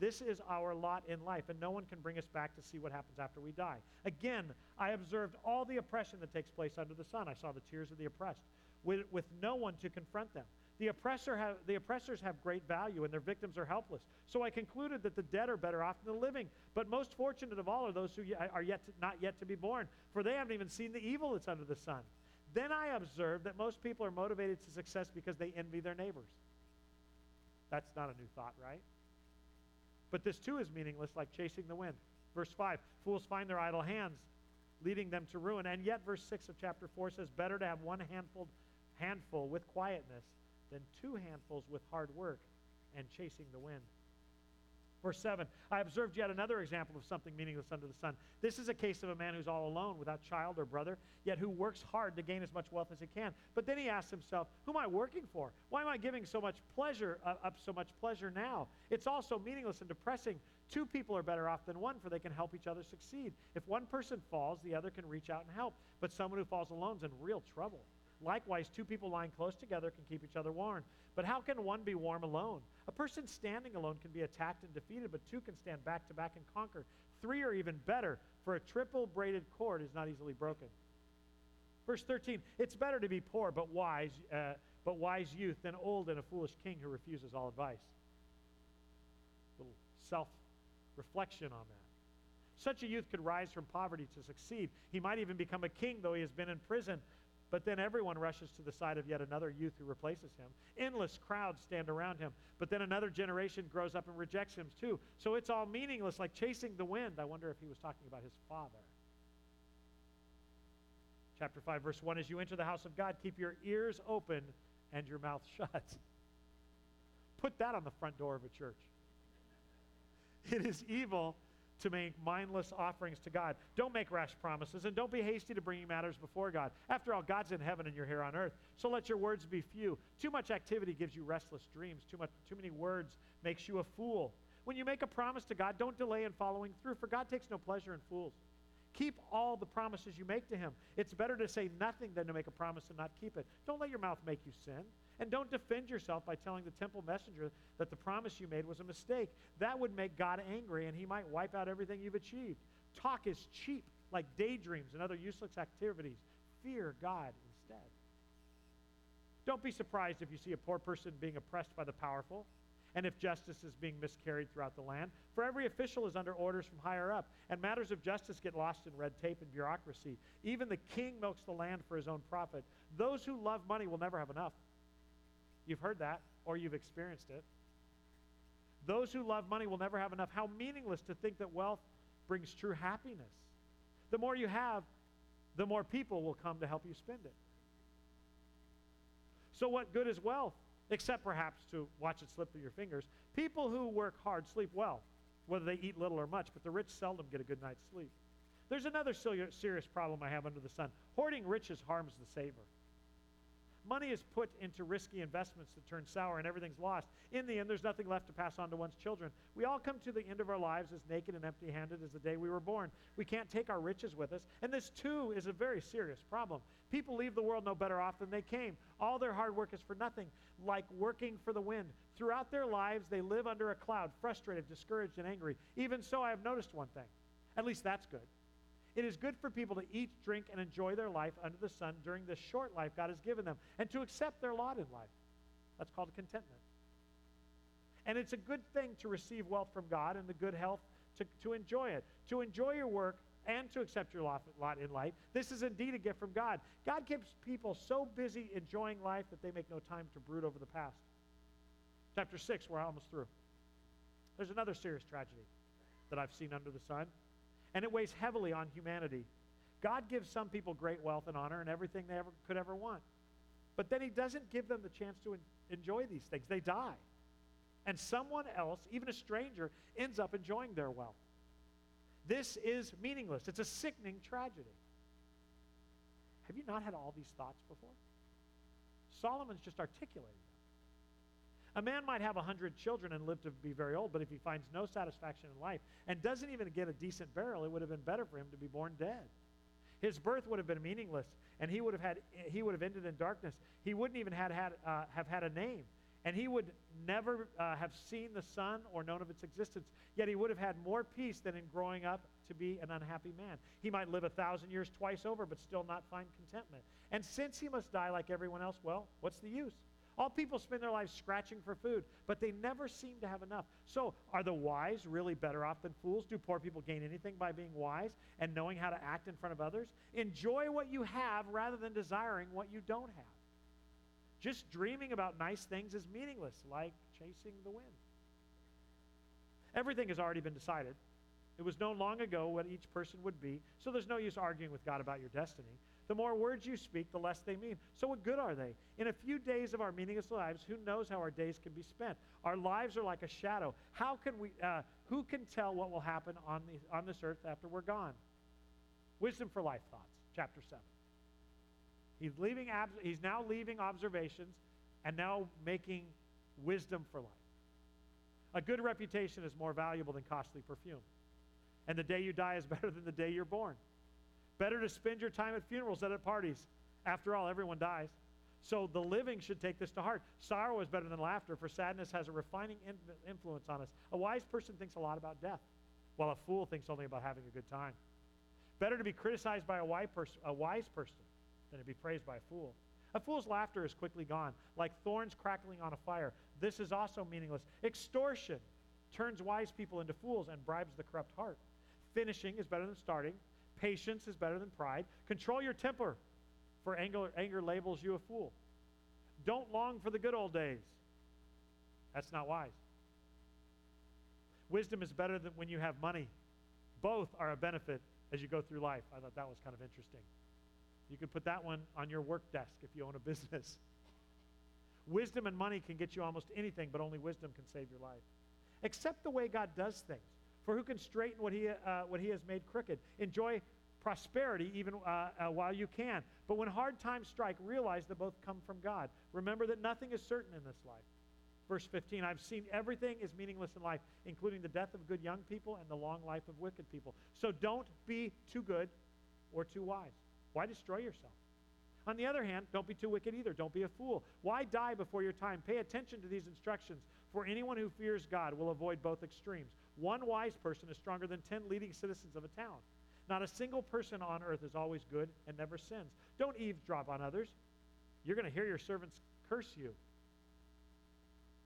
This is our lot in life, and no one can bring us back to see what happens after we die. Again, I observed all the oppression that takes place under the sun. I saw the tears of the oppressed, with, with no one to confront them. The, oppressor have, the oppressors have great value, and their victims are helpless. So I concluded that the dead are better off than the living. But most fortunate of all are those who are yet to, not yet to be born, for they haven't even seen the evil that's under the sun. Then I observed that most people are motivated to success because they envy their neighbors. That's not a new thought, right? But this too is meaningless, like chasing the wind. Verse 5 Fools find their idle hands, leading them to ruin. And yet, verse 6 of chapter 4 says, Better to have one handful, handful with quietness than two handfuls with hard work and chasing the wind. Verse 7 I observed yet another example of something meaningless under the sun. This is a case of a man who's all alone, without child or brother, yet who works hard to gain as much wealth as he can. But then he asks himself, Who am I working for? Why am I giving so much pleasure, uh, up so much pleasure now? It's also meaningless and depressing. Two people are better off than one, for they can help each other succeed. If one person falls, the other can reach out and help. But someone who falls alone is in real trouble. Likewise, two people lying close together can keep each other warm. But how can one be warm alone? A person standing alone can be attacked and defeated, but two can stand back to back and conquer. Three are even better, for a triple braided cord is not easily broken. Verse 13 It's better to be poor but wise, uh, but wise youth than old and a foolish king who refuses all advice. Little self reflection on that. Such a youth could rise from poverty to succeed. He might even become a king, though he has been in prison. But then everyone rushes to the side of yet another youth who replaces him. Endless crowds stand around him. But then another generation grows up and rejects him too. So it's all meaningless, like chasing the wind. I wonder if he was talking about his father. Chapter 5, verse 1 As you enter the house of God, keep your ears open and your mouth shut. Put that on the front door of a church. It is evil to make mindless offerings to God. Don't make rash promises and don't be hasty to bring matters before God. After all, God's in heaven and you're here on earth. So let your words be few. Too much activity gives you restless dreams. Too much too many words makes you a fool. When you make a promise to God, don't delay in following through, for God takes no pleasure in fools. Keep all the promises you make to him. It's better to say nothing than to make a promise and not keep it. Don't let your mouth make you sin. And don't defend yourself by telling the temple messenger that the promise you made was a mistake. That would make God angry and he might wipe out everything you've achieved. Talk is cheap, like daydreams and other useless activities. Fear God instead. Don't be surprised if you see a poor person being oppressed by the powerful and if justice is being miscarried throughout the land. For every official is under orders from higher up, and matters of justice get lost in red tape and bureaucracy. Even the king milks the land for his own profit. Those who love money will never have enough. You've heard that, or you've experienced it. Those who love money will never have enough. How meaningless to think that wealth brings true happiness. The more you have, the more people will come to help you spend it. So, what good is wealth? Except perhaps to watch it slip through your fingers. People who work hard sleep well, whether they eat little or much, but the rich seldom get a good night's sleep. There's another serious problem I have under the sun. Hoarding riches harms the saver. Money is put into risky investments that turn sour and everything's lost. In the end, there's nothing left to pass on to one's children. We all come to the end of our lives as naked and empty handed as the day we were born. We can't take our riches with us. And this, too, is a very serious problem. People leave the world no better off than they came. All their hard work is for nothing, like working for the wind. Throughout their lives, they live under a cloud, frustrated, discouraged, and angry. Even so, I have noticed one thing. At least that's good. It is good for people to eat, drink, and enjoy their life under the sun during this short life God has given them and to accept their lot in life. That's called contentment. And it's a good thing to receive wealth from God and the good health to, to enjoy it. To enjoy your work and to accept your lot lot in life. This is indeed a gift from God. God keeps people so busy enjoying life that they make no time to brood over the past. Chapter 6, we're almost through. There's another serious tragedy that I've seen under the sun, and it weighs heavily on humanity. God gives some people great wealth and honor and everything they ever could ever want. But then he doesn't give them the chance to en- enjoy these things. They die. And someone else, even a stranger, ends up enjoying their wealth. This is meaningless. It's a sickening tragedy. Have you not had all these thoughts before? Solomon's just articulating. A man might have a hundred children and live to be very old, but if he finds no satisfaction in life and doesn't even get a decent burial, it would have been better for him to be born dead. His birth would have been meaningless, and he would have had he would have ended in darkness. He wouldn't even had, had, uh, have had a name, and he would never uh, have seen the sun or known of its existence. Yet he would have had more peace than in growing up to be an unhappy man. He might live a thousand years twice over, but still not find contentment. And since he must die like everyone else, well, what's the use? All people spend their lives scratching for food, but they never seem to have enough. So, are the wise really better off than fools? Do poor people gain anything by being wise and knowing how to act in front of others? Enjoy what you have rather than desiring what you don't have. Just dreaming about nice things is meaningless, like chasing the wind. Everything has already been decided. It was known long ago what each person would be, so there's no use arguing with God about your destiny. The more words you speak, the less they mean. So, what good are they? In a few days of our meaningless lives, who knows how our days can be spent? Our lives are like a shadow. How can we? Uh, who can tell what will happen on the on this earth after we're gone? Wisdom for life thoughts, chapter seven. He's leaving. He's now leaving observations, and now making wisdom for life. A good reputation is more valuable than costly perfume, and the day you die is better than the day you're born. Better to spend your time at funerals than at parties. After all, everyone dies. So the living should take this to heart. Sorrow is better than laughter, for sadness has a refining in- influence on us. A wise person thinks a lot about death, while a fool thinks only about having a good time. Better to be criticized by a wise, pers- a wise person than to be praised by a fool. A fool's laughter is quickly gone, like thorns crackling on a fire. This is also meaningless. Extortion turns wise people into fools and bribes the corrupt heart. Finishing is better than starting. Patience is better than pride. Control your temper, for anger, anger labels you a fool. Don't long for the good old days. That's not wise. Wisdom is better than when you have money. Both are a benefit as you go through life. I thought that was kind of interesting. You could put that one on your work desk if you own a business. Wisdom and money can get you almost anything, but only wisdom can save your life. Accept the way God does things. For who can straighten what he, uh, what he has made crooked? Enjoy prosperity even uh, uh, while you can. But when hard times strike, realize that both come from God. Remember that nothing is certain in this life. Verse 15 I've seen everything is meaningless in life, including the death of good young people and the long life of wicked people. So don't be too good or too wise. Why destroy yourself? On the other hand, don't be too wicked either. Don't be a fool. Why die before your time? Pay attention to these instructions, for anyone who fears God will avoid both extremes. One wise person is stronger than 10 leading citizens of a town. Not a single person on earth is always good and never sins. Don't eavesdrop on others. You're going to hear your servants curse you.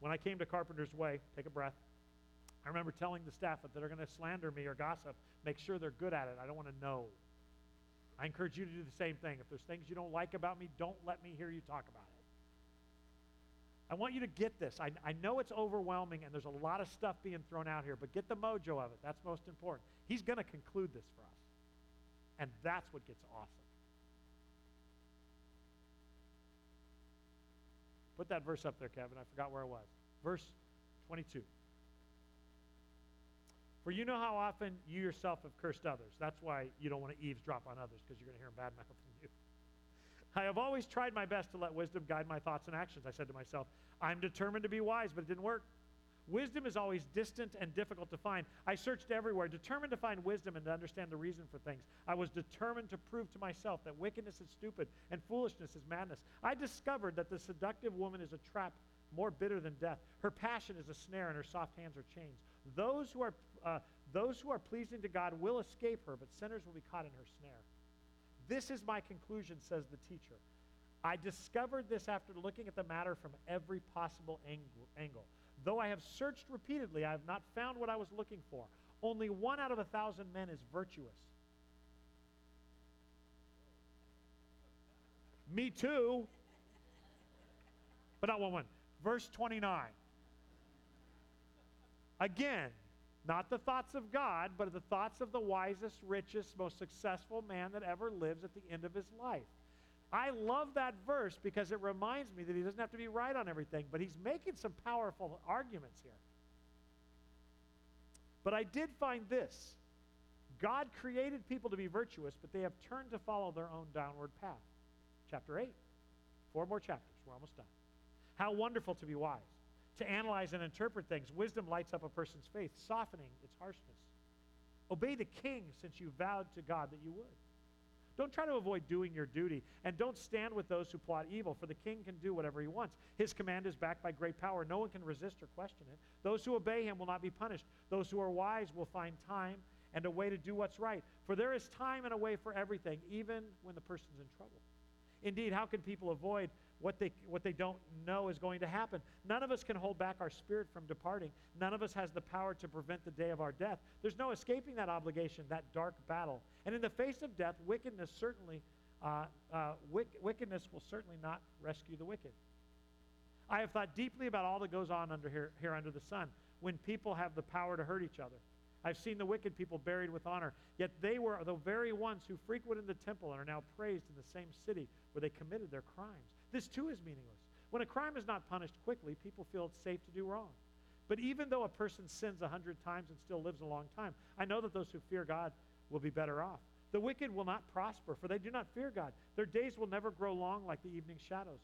When I came to Carpenter's Way, take a breath. I remember telling the staff that they're going to slander me or gossip. Make sure they're good at it. I don't want to know. I encourage you to do the same thing. If there's things you don't like about me, don't let me hear you talk about it. I want you to get this. I, I know it's overwhelming and there's a lot of stuff being thrown out here, but get the mojo of it. That's most important. He's going to conclude this for us. And that's what gets awesome. Put that verse up there, Kevin. I forgot where it was. Verse 22. For you know how often you yourself have cursed others. That's why you don't want to eavesdrop on others, because you're going to hear them badmouth from you. I have always tried my best to let wisdom guide my thoughts and actions. I said to myself, I'm determined to be wise, but it didn't work. Wisdom is always distant and difficult to find. I searched everywhere, determined to find wisdom and to understand the reason for things. I was determined to prove to myself that wickedness is stupid and foolishness is madness. I discovered that the seductive woman is a trap more bitter than death. Her passion is a snare, and her soft hands are chains. Those who are, uh, those who are pleasing to God will escape her, but sinners will be caught in her snare. This is my conclusion, says the teacher. I discovered this after looking at the matter from every possible angle. Though I have searched repeatedly, I have not found what I was looking for. Only one out of a thousand men is virtuous. Me too. But not one one. Verse 29. Again, not the thoughts of God, but the thoughts of the wisest, richest, most successful man that ever lives at the end of his life. I love that verse because it reminds me that he doesn't have to be right on everything, but he's making some powerful arguments here. But I did find this God created people to be virtuous, but they have turned to follow their own downward path. Chapter 8. Four more chapters. We're almost done. How wonderful to be wise, to analyze and interpret things. Wisdom lights up a person's faith, softening its harshness. Obey the king since you vowed to God that you would. Don't try to avoid doing your duty, and don't stand with those who plot evil, for the king can do whatever he wants. His command is backed by great power. No one can resist or question it. Those who obey him will not be punished. Those who are wise will find time and a way to do what's right. For there is time and a way for everything, even when the person's in trouble. Indeed, how can people avoid what they, what they don't know is going to happen? None of us can hold back our spirit from departing. None of us has the power to prevent the day of our death. There's no escaping that obligation, that dark battle. And in the face of death, wickedness certainly, uh, uh, wick, wickedness will certainly not rescue the wicked. I have thought deeply about all that goes on under here, here under the sun when people have the power to hurt each other. I've seen the wicked people buried with honor, yet they were the very ones who frequented the temple and are now praised in the same city where they committed their crimes. This too is meaningless. When a crime is not punished quickly, people feel it's safe to do wrong. But even though a person sins a hundred times and still lives a long time, I know that those who fear God will be better off. The wicked will not prosper, for they do not fear God. Their days will never grow long like the evening shadows.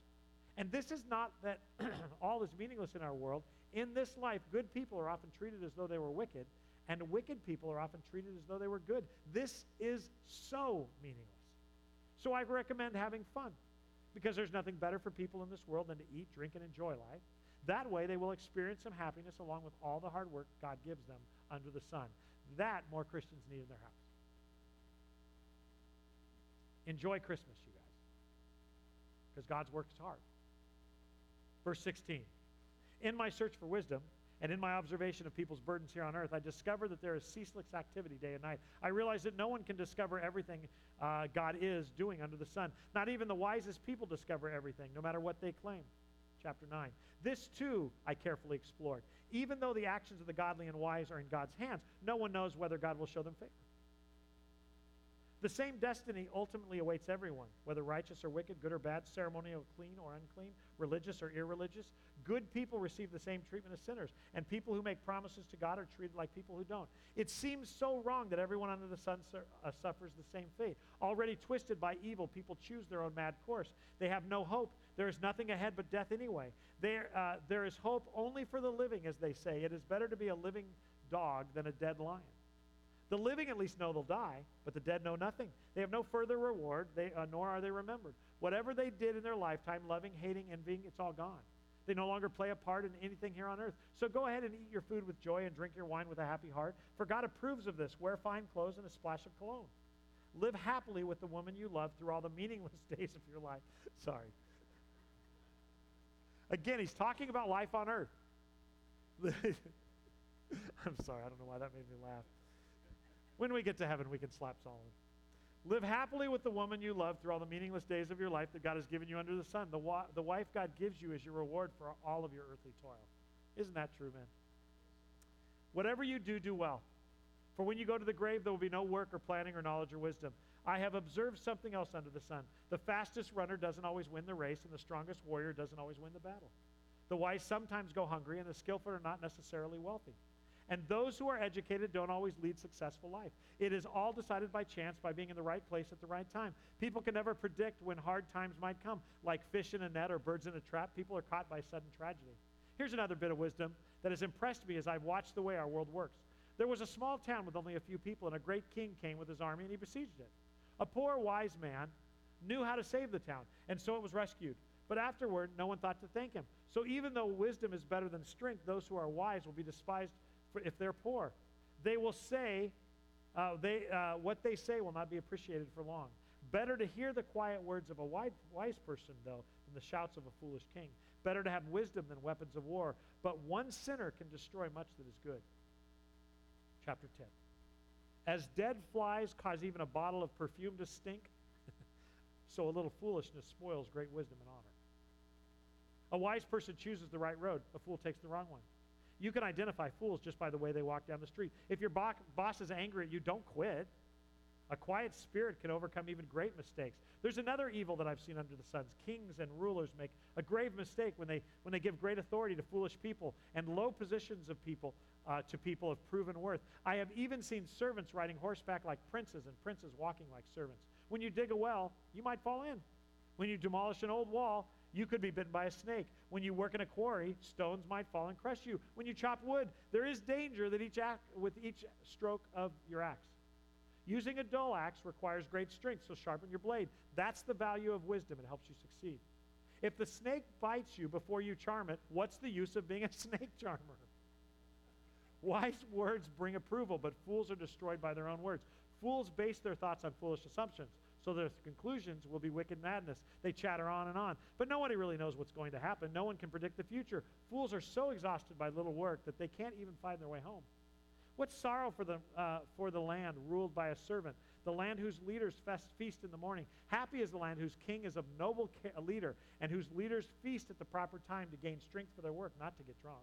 And this is not that all is meaningless in our world. In this life, good people are often treated as though they were wicked, and wicked people are often treated as though they were good. This is so meaningless. So I recommend having fun because there's nothing better for people in this world than to eat, drink, and enjoy life. That way, they will experience some happiness along with all the hard work God gives them under the sun. That more Christians need in their house. Enjoy Christmas, you guys, because God's work is hard. Verse 16 In my search for wisdom, and in my observation of people's burdens here on earth, I discover that there is ceaseless activity day and night. I realize that no one can discover everything uh, God is doing under the sun. Not even the wisest people discover everything, no matter what they claim. Chapter 9. This too I carefully explored. Even though the actions of the godly and wise are in God's hands, no one knows whether God will show them favor. The same destiny ultimately awaits everyone, whether righteous or wicked, good or bad, ceremonial, clean or unclean, religious or irreligious. Good people receive the same treatment as sinners, and people who make promises to God are treated like people who don't. It seems so wrong that everyone under the sun su- uh, suffers the same fate. Already twisted by evil, people choose their own mad course. They have no hope. There is nothing ahead but death anyway. There, uh, there is hope only for the living, as they say. It is better to be a living dog than a dead lion. The living at least know they'll die, but the dead know nothing. They have no further reward, they, uh, nor are they remembered. Whatever they did in their lifetime, loving, hating, envying, it's all gone. They no longer play a part in anything here on earth. So go ahead and eat your food with joy and drink your wine with a happy heart, for God approves of this. Wear fine clothes and a splash of cologne. Live happily with the woman you love through all the meaningless days of your life. Sorry. Again, he's talking about life on earth. I'm sorry, I don't know why that made me laugh. When we get to heaven, we can slap Solomon. Live happily with the woman you love through all the meaningless days of your life that God has given you under the sun. The, wa- the wife God gives you is your reward for all of your earthly toil. Isn't that true, man? Whatever you do, do well. For when you go to the grave, there will be no work or planning or knowledge or wisdom. I have observed something else under the sun. The fastest runner doesn't always win the race, and the strongest warrior doesn't always win the battle. The wise sometimes go hungry, and the skillful are not necessarily wealthy. And those who are educated don't always lead successful life. It is all decided by chance by being in the right place at the right time. People can never predict when hard times might come. Like fish in a net or birds in a trap, people are caught by sudden tragedy. Here's another bit of wisdom that has impressed me as I've watched the way our world works. There was a small town with only a few people, and a great king came with his army and he besieged it. A poor, wise man knew how to save the town, and so it was rescued. But afterward, no one thought to thank him. So even though wisdom is better than strength, those who are wise will be despised for if they're poor. They will say, uh, they, uh, what they say will not be appreciated for long. Better to hear the quiet words of a wise, wise person, though, than the shouts of a foolish king. better to have wisdom than weapons of war, but one sinner can destroy much that is good. Chapter 10. As dead flies cause even a bottle of perfume to stink, so a little foolishness spoils great wisdom and honor. A wise person chooses the right road, a fool takes the wrong one. You can identify fools just by the way they walk down the street. If your bo- boss is angry at you, don't quit. A quiet spirit can overcome even great mistakes. There's another evil that I've seen under the suns. Kings and rulers make a grave mistake when they, when they give great authority to foolish people and low positions of people uh, to people of proven worth. I have even seen servants riding horseback like princes and princes walking like servants. When you dig a well, you might fall in. When you demolish an old wall, you could be bitten by a snake. When you work in a quarry, stones might fall and crush you. When you chop wood, there is danger that each act, with each stroke of your axe. Using a dull axe requires great strength, so sharpen your blade. That's the value of wisdom. It helps you succeed. If the snake bites you before you charm it, what's the use of being a snake charmer? Wise words bring approval, but fools are destroyed by their own words. Fools base their thoughts on foolish assumptions, so their conclusions will be wicked madness. They chatter on and on, but nobody really knows what's going to happen. No one can predict the future. Fools are so exhausted by little work that they can't even find their way home. What sorrow for the, uh, for the land ruled by a servant, the land whose leaders fest, feast in the morning. Happy is the land whose king is a noble ca- leader and whose leaders feast at the proper time to gain strength for their work, not to get drunk.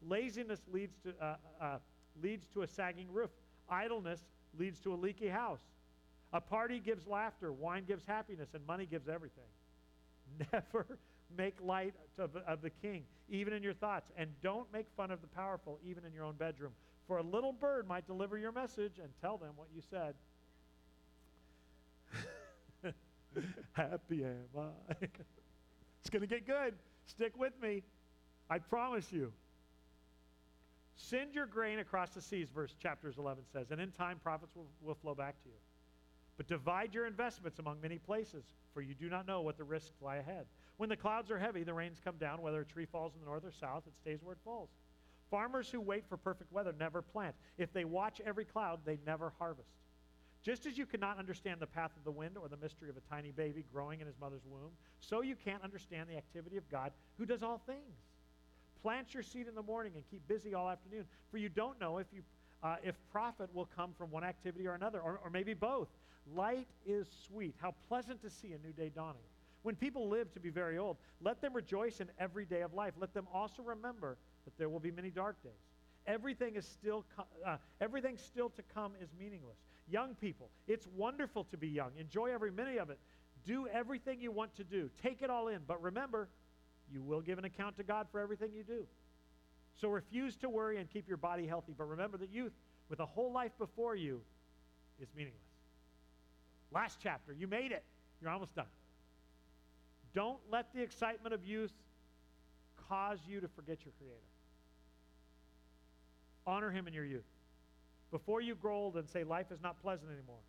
Laziness leads to, uh, uh, leads to a sagging roof. Idleness leads to a leaky house. A party gives laughter, wine gives happiness, and money gives everything. Never make light of, of the king, even in your thoughts, and don't make fun of the powerful, even in your own bedroom. For a little bird might deliver your message and tell them what you said. Happy am I. it's going to get good. Stick with me. I promise you. Send your grain across the seas, verse chapters 11 says, and in time profits will, will flow back to you. But divide your investments among many places, for you do not know what the risks lie ahead. When the clouds are heavy, the rains come down. Whether a tree falls in the north or south, it stays where it falls. Farmers who wait for perfect weather never plant. If they watch every cloud, they never harvest. Just as you cannot understand the path of the wind or the mystery of a tiny baby growing in his mother's womb, so you can't understand the activity of God who does all things. Plant your seed in the morning and keep busy all afternoon, for you don't know if, you, uh, if profit will come from one activity or another, or, or maybe both. Light is sweet. How pleasant to see a new day dawning. When people live to be very old, let them rejoice in every day of life. Let them also remember that there will be many dark days. Everything is still co- uh, everything still to come is meaningless. Young people, it's wonderful to be young. Enjoy every minute of it. Do everything you want to do. Take it all in. But remember, you will give an account to God for everything you do. So refuse to worry and keep your body healthy. But remember that youth, with a whole life before you, is meaningless. Last chapter, you made it. You're almost done. Don't let the excitement of youth cause you to forget your Creator. Honor Him in your youth. Before you grow old and say life is not pleasant anymore,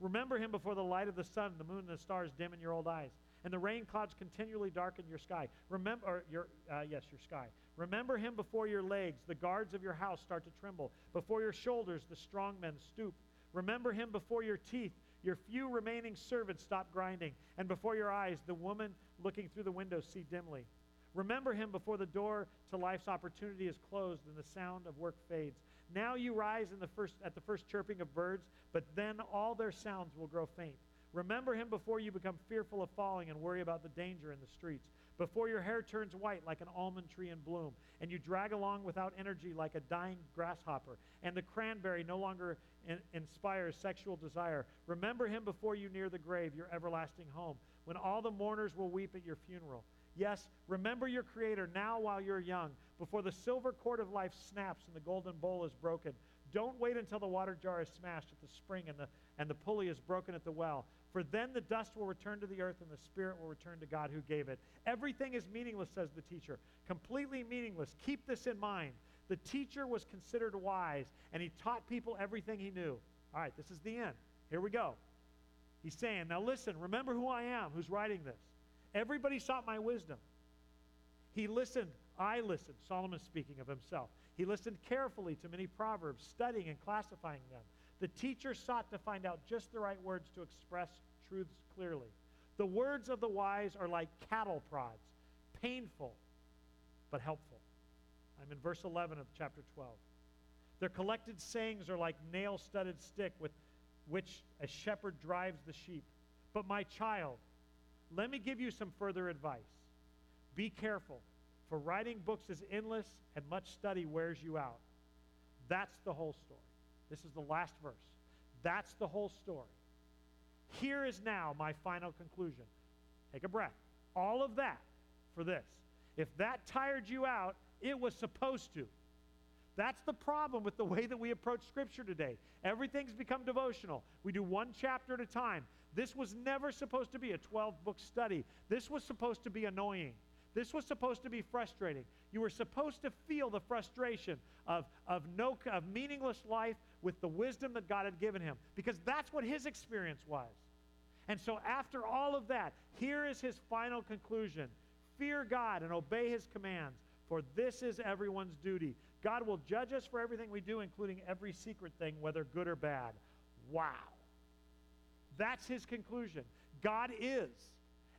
remember Him before the light of the sun, the moon, and the stars dim in your old eyes, and the rain clouds continually darken your sky. Remember, your uh, yes, your sky. Remember Him before your legs, the guards of your house start to tremble. Before your shoulders, the strong men stoop. Remember Him before your teeth, your few remaining servants stop grinding, and before your eyes, the woman looking through the window see dimly. Remember him before the door to life's opportunity is closed and the sound of work fades. Now you rise in the first, at the first chirping of birds, but then all their sounds will grow faint. Remember him before you become fearful of falling and worry about the danger in the streets. Before your hair turns white like an almond tree in bloom, and you drag along without energy like a dying grasshopper, and the caperberry no longer in, inspires sexual desire. Remember him before you near the grave, your everlasting home, when all the mourners will weep at your funeral. Yes, remember your Creator now while you're young, before the silver cord of life snaps and the golden bowl is broken. Don't wait until the water jar is smashed at the spring and the, and the pulley is broken at the well, for then the dust will return to the earth and the spirit will return to God who gave it. Everything is meaningless, says the teacher. Completely meaningless. Keep this in mind. The teacher was considered wise, and he taught people everything he knew. All right, this is the end. Here we go. He's saying, Now listen, remember who I am, who's writing this. Everybody sought my wisdom. He listened. I listened. Solomon speaking of himself. He listened carefully to many proverbs, studying and classifying them. The teacher sought to find out just the right words to express truths clearly. The words of the wise are like cattle prods, painful but helpful. I'm in verse 11 of chapter 12. Their collected sayings are like nail studded stick with which a shepherd drives the sheep. But my child, let me give you some further advice. Be careful, for writing books is endless and much study wears you out. That's the whole story. This is the last verse. That's the whole story. Here is now my final conclusion. Take a breath. All of that for this. If that tired you out, it was supposed to. That's the problem with the way that we approach Scripture today. Everything's become devotional. We do one chapter at a time. This was never supposed to be a 12 book study. This was supposed to be annoying. This was supposed to be frustrating. You were supposed to feel the frustration of, of, no, of meaningless life with the wisdom that God had given him, because that's what his experience was. And so, after all of that, here is his final conclusion Fear God and obey his commands, for this is everyone's duty. God will judge us for everything we do, including every secret thing, whether good or bad. Wow. That's his conclusion. God is,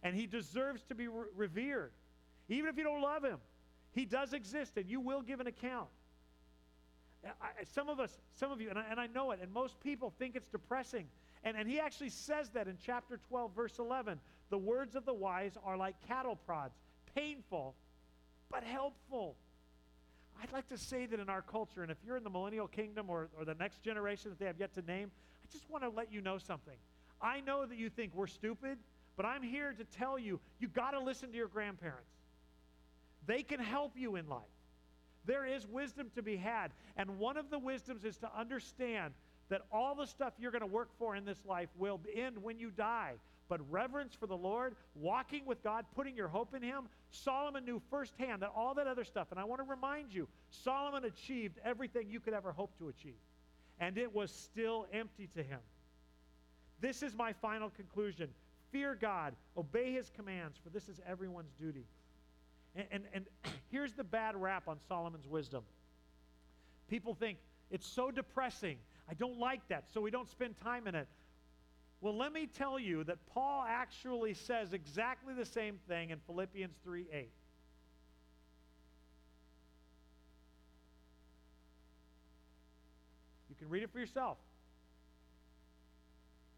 and he deserves to be re- revered. Even if you don't love him, he does exist, and you will give an account. I, some of us, some of you, and I, and I know it, and most people think it's depressing. And, and he actually says that in chapter 12, verse 11. The words of the wise are like cattle prods, painful, but helpful. I'd like to say that in our culture, and if you're in the millennial kingdom or, or the next generation that they have yet to name, I just want to let you know something. I know that you think we're stupid, but I'm here to tell you you got to listen to your grandparents. They can help you in life. There is wisdom to be had. And one of the wisdoms is to understand that all the stuff you're going to work for in this life will end when you die. But reverence for the Lord, walking with God, putting your hope in Him, Solomon knew firsthand that all that other stuff, and I want to remind you, Solomon achieved everything you could ever hope to achieve. And it was still empty to him. This is my final conclusion. Fear God, obey His commands, for this is everyone's duty. And, and, and here's the bad rap on Solomon's wisdom. People think it's so depressing. I don't like that, so we don't spend time in it. Well, let me tell you that Paul actually says exactly the same thing in Philippians 3 8. You can read it for yourself.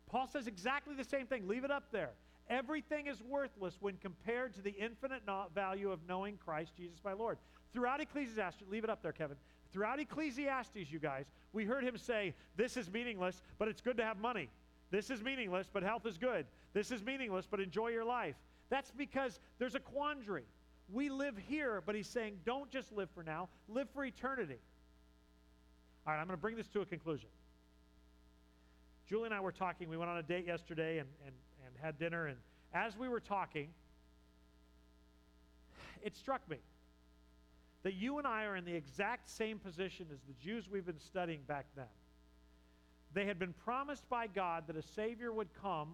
Paul says exactly the same thing. Leave it up there. Everything is worthless when compared to the infinite value of knowing Christ Jesus my Lord. Throughout Ecclesiastes, leave it up there, Kevin. Throughout Ecclesiastes, you guys, we heard him say, This is meaningless, but it's good to have money. This is meaningless, but health is good. This is meaningless, but enjoy your life. That's because there's a quandary. We live here, but he's saying, Don't just live for now, live for eternity. All right, I'm going to bring this to a conclusion. Julie and I were talking. We went on a date yesterday and, and, and had dinner. And as we were talking, it struck me that you and I are in the exact same position as the Jews we've been studying back then. They had been promised by God that a Savior would come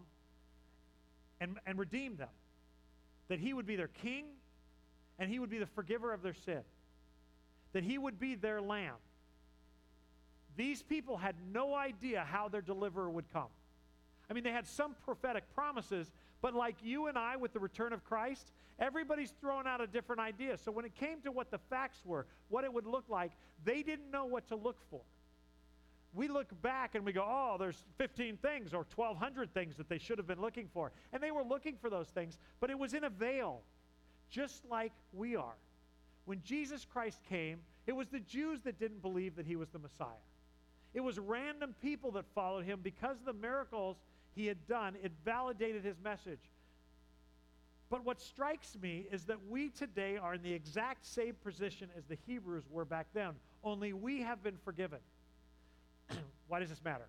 and, and redeem them, that He would be their king and He would be the forgiver of their sin, that He would be their lamb. These people had no idea how their deliverer would come. I mean, they had some prophetic promises, but like you and I with the return of Christ, everybody's throwing out a different idea. So when it came to what the facts were, what it would look like, they didn't know what to look for. We look back and we go, oh, there's 15 things or 1,200 things that they should have been looking for. And they were looking for those things, but it was in a veil, just like we are. When Jesus Christ came, it was the Jews that didn't believe that he was the Messiah. It was random people that followed him because of the miracles he had done. It validated his message. But what strikes me is that we today are in the exact same position as the Hebrews were back then, only we have been forgiven. Why does this matter?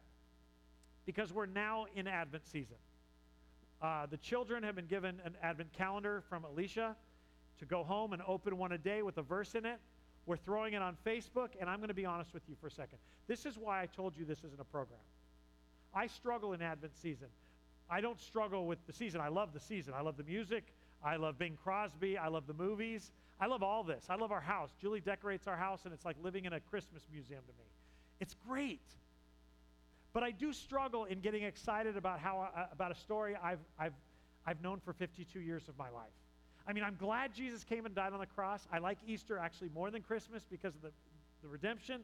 Because we're now in Advent season. Uh, the children have been given an Advent calendar from Alicia to go home and open one a day with a verse in it. We're throwing it on Facebook, and I'm going to be honest with you for a second. This is why I told you this isn't a program. I struggle in Advent season. I don't struggle with the season. I love the season. I love the music. I love Bing Crosby. I love the movies. I love all this. I love our house. Julie decorates our house, and it's like living in a Christmas museum to me. It's great. But I do struggle in getting excited about, how, uh, about a story I've, I've, I've known for 52 years of my life. I mean, I'm glad Jesus came and died on the cross. I like Easter actually more than Christmas because of the, the redemption.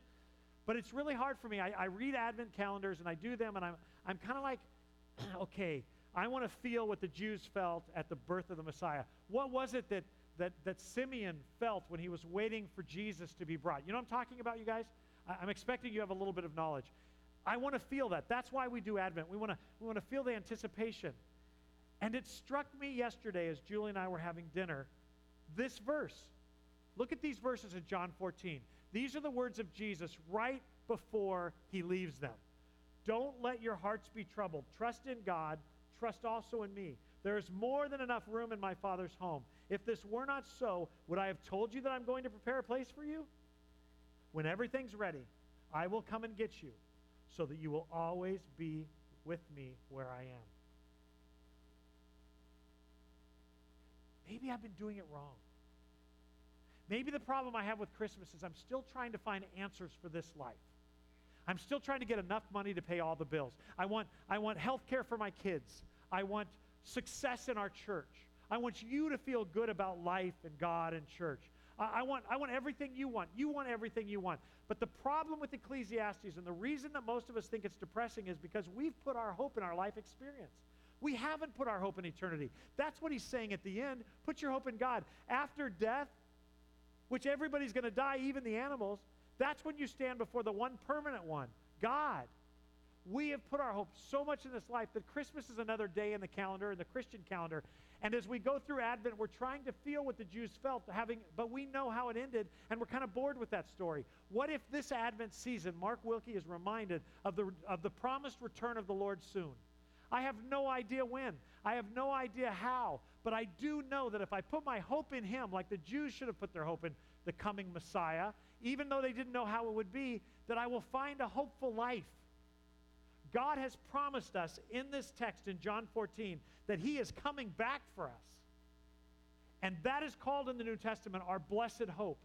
But it's really hard for me. I, I read Advent calendars and I do them, and I'm, I'm kind of like, okay, I want to feel what the Jews felt at the birth of the Messiah. What was it that, that, that Simeon felt when he was waiting for Jesus to be brought? You know what I'm talking about, you guys? I, I'm expecting you have a little bit of knowledge. I want to feel that. That's why we do Advent. We want to we want to feel the anticipation. And it struck me yesterday as Julie and I were having dinner, this verse. Look at these verses in John 14. These are the words of Jesus right before he leaves them. Don't let your hearts be troubled. Trust in God, trust also in me. There is more than enough room in my Father's home. If this were not so, would I have told you that I'm going to prepare a place for you? When everything's ready, I will come and get you so that you will always be with me where I am. Maybe I've been doing it wrong. Maybe the problem I have with Christmas is I'm still trying to find answers for this life. I'm still trying to get enough money to pay all the bills. I want, I want health care for my kids. I want success in our church. I want you to feel good about life and God and church. I, I, want, I want everything you want. You want everything you want. But the problem with Ecclesiastes and the reason that most of us think it's depressing is because we've put our hope in our life experience. We haven't put our hope in eternity. That's what he's saying at the end. Put your hope in God. After death, which everybody's going to die, even the animals, that's when you stand before the one permanent one, God. We have put our hope so much in this life that Christmas is another day in the calendar, in the Christian calendar. And as we go through Advent, we're trying to feel what the Jews felt, having, but we know how it ended, and we're kind of bored with that story. What if this Advent season, Mark Wilkie is reminded of the, of the promised return of the Lord soon? I have no idea when. I have no idea how. But I do know that if I put my hope in Him, like the Jews should have put their hope in the coming Messiah, even though they didn't know how it would be, that I will find a hopeful life. God has promised us in this text in John 14 that He is coming back for us. And that is called in the New Testament our blessed hope.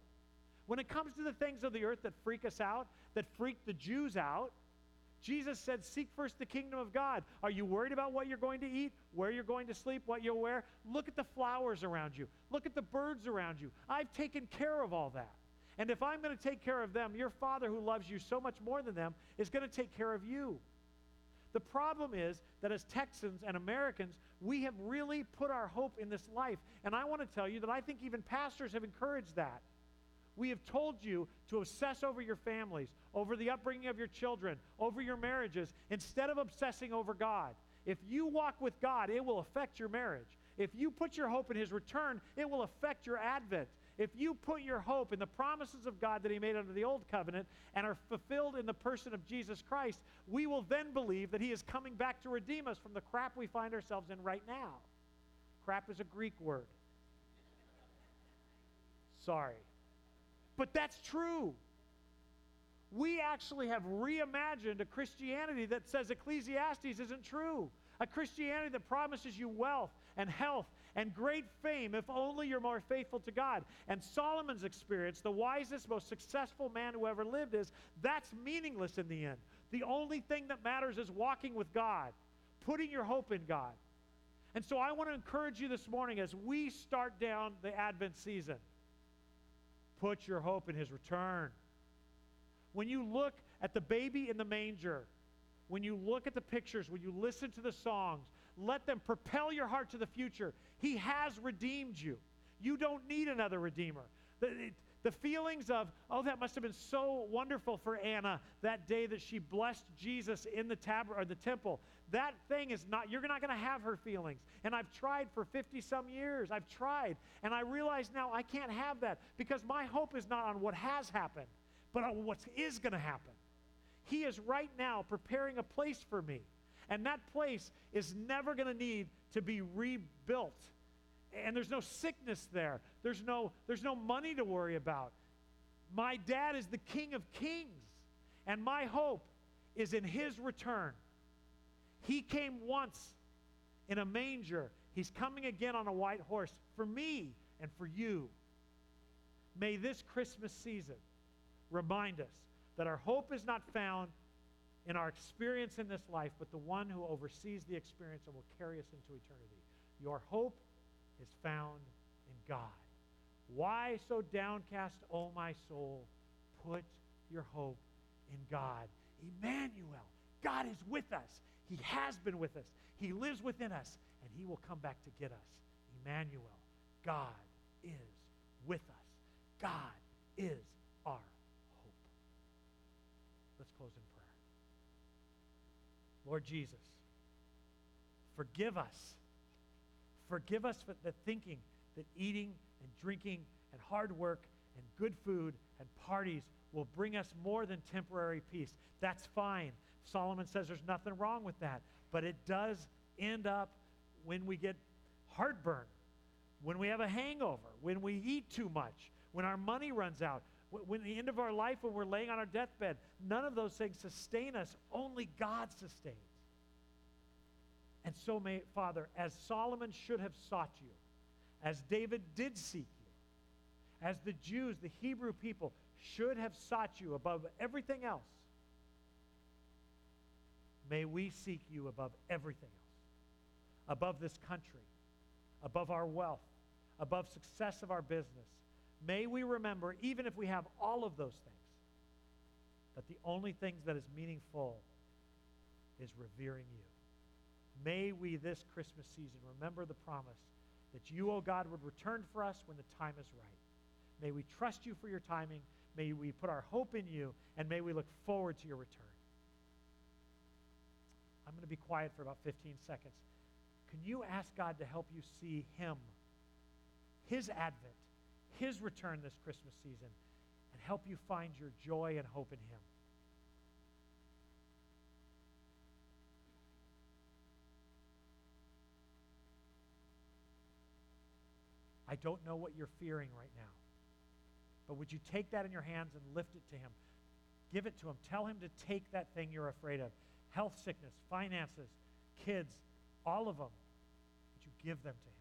When it comes to the things of the earth that freak us out, that freak the Jews out, Jesus said, Seek first the kingdom of God. Are you worried about what you're going to eat, where you're going to sleep, what you'll wear? Look at the flowers around you, look at the birds around you. I've taken care of all that. And if I'm going to take care of them, your Father who loves you so much more than them is going to take care of you. The problem is that as Texans and Americans, we have really put our hope in this life. And I want to tell you that I think even pastors have encouraged that. We have told you to obsess over your families, over the upbringing of your children, over your marriages, instead of obsessing over God. If you walk with God, it will affect your marriage. If you put your hope in His return, it will affect your advent. If you put your hope in the promises of God that He made under the old covenant and are fulfilled in the person of Jesus Christ, we will then believe that He is coming back to redeem us from the crap we find ourselves in right now. Crap is a Greek word. Sorry. But that's true. We actually have reimagined a Christianity that says Ecclesiastes isn't true. A Christianity that promises you wealth and health and great fame if only you're more faithful to God. And Solomon's experience, the wisest, most successful man who ever lived, is that's meaningless in the end. The only thing that matters is walking with God, putting your hope in God. And so I want to encourage you this morning as we start down the Advent season Put your hope in his return. When you look at the baby in the manger, when you look at the pictures, when you listen to the songs, let them propel your heart to the future. He has redeemed you. You don't need another redeemer. The, the feelings of, oh, that must have been so wonderful for Anna that day that she blessed Jesus in the tab or the temple. That thing is not, you're not going to have her feelings. And I've tried for 50 some years. I've tried. And I realize now I can't have that because my hope is not on what has happened, but on what is going to happen. He is right now preparing a place for me. And that place is never going to need to be rebuilt. And there's no sickness there. There's no, there's no money to worry about. My dad is the King of Kings. And my hope is in his return. He came once in a manger. He's coming again on a white horse for me and for you. May this Christmas season remind us that our hope is not found in our experience in this life, but the one who oversees the experience and will carry us into eternity. Your hope is found in God. Why so downcast, O my soul? Put your hope in God. Emmanuel, God is with us. He has been with us. He lives within us, and He will come back to get us. Emmanuel, God is with us. God is our hope. Let's close in prayer. Lord Jesus, forgive us. Forgive us for the thinking that eating and drinking and hard work and good food and parties will bring us more than temporary peace. That's fine. Solomon says there's nothing wrong with that. But it does end up when we get heartburn, when we have a hangover, when we eat too much, when our money runs out, when the end of our life, when we're laying on our deathbed. None of those things sustain us. Only God sustains. And so may, Father, as Solomon should have sought you, as David did seek you, as the Jews, the Hebrew people, should have sought you above everything else, may we seek you above everything else, above this country, above our wealth, above success of our business. May we remember, even if we have all of those things, that the only things that is meaningful is revering you. May we this Christmas season remember the promise that you, O oh God, would return for us when the time is right. May we trust you for your timing. May we put our hope in you, and may we look forward to your return. I'm going to be quiet for about 15 seconds. Can you ask God to help you see Him, His advent, His return this Christmas season, and help you find your joy and hope in Him? I don't know what you're fearing right now. But would you take that in your hands and lift it to Him? Give it to Him. Tell Him to take that thing you're afraid of health, sickness, finances, kids, all of them. Would you give them to Him?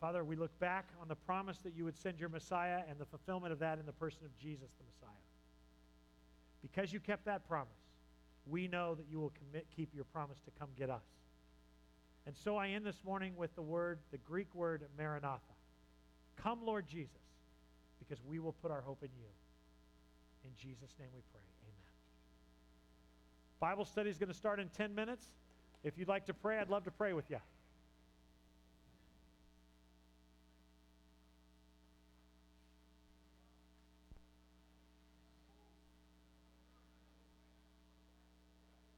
Father, we look back on the promise that you would send your Messiah and the fulfillment of that in the person of Jesus, the Messiah. Because you kept that promise, we know that you will commit, keep your promise to come get us. And so I end this morning with the word, the Greek word Maranatha. Come, Lord Jesus, because we will put our hope in you. In Jesus' name we pray. Amen. Bible study is going to start in 10 minutes. If you'd like to pray, I'd love to pray with you.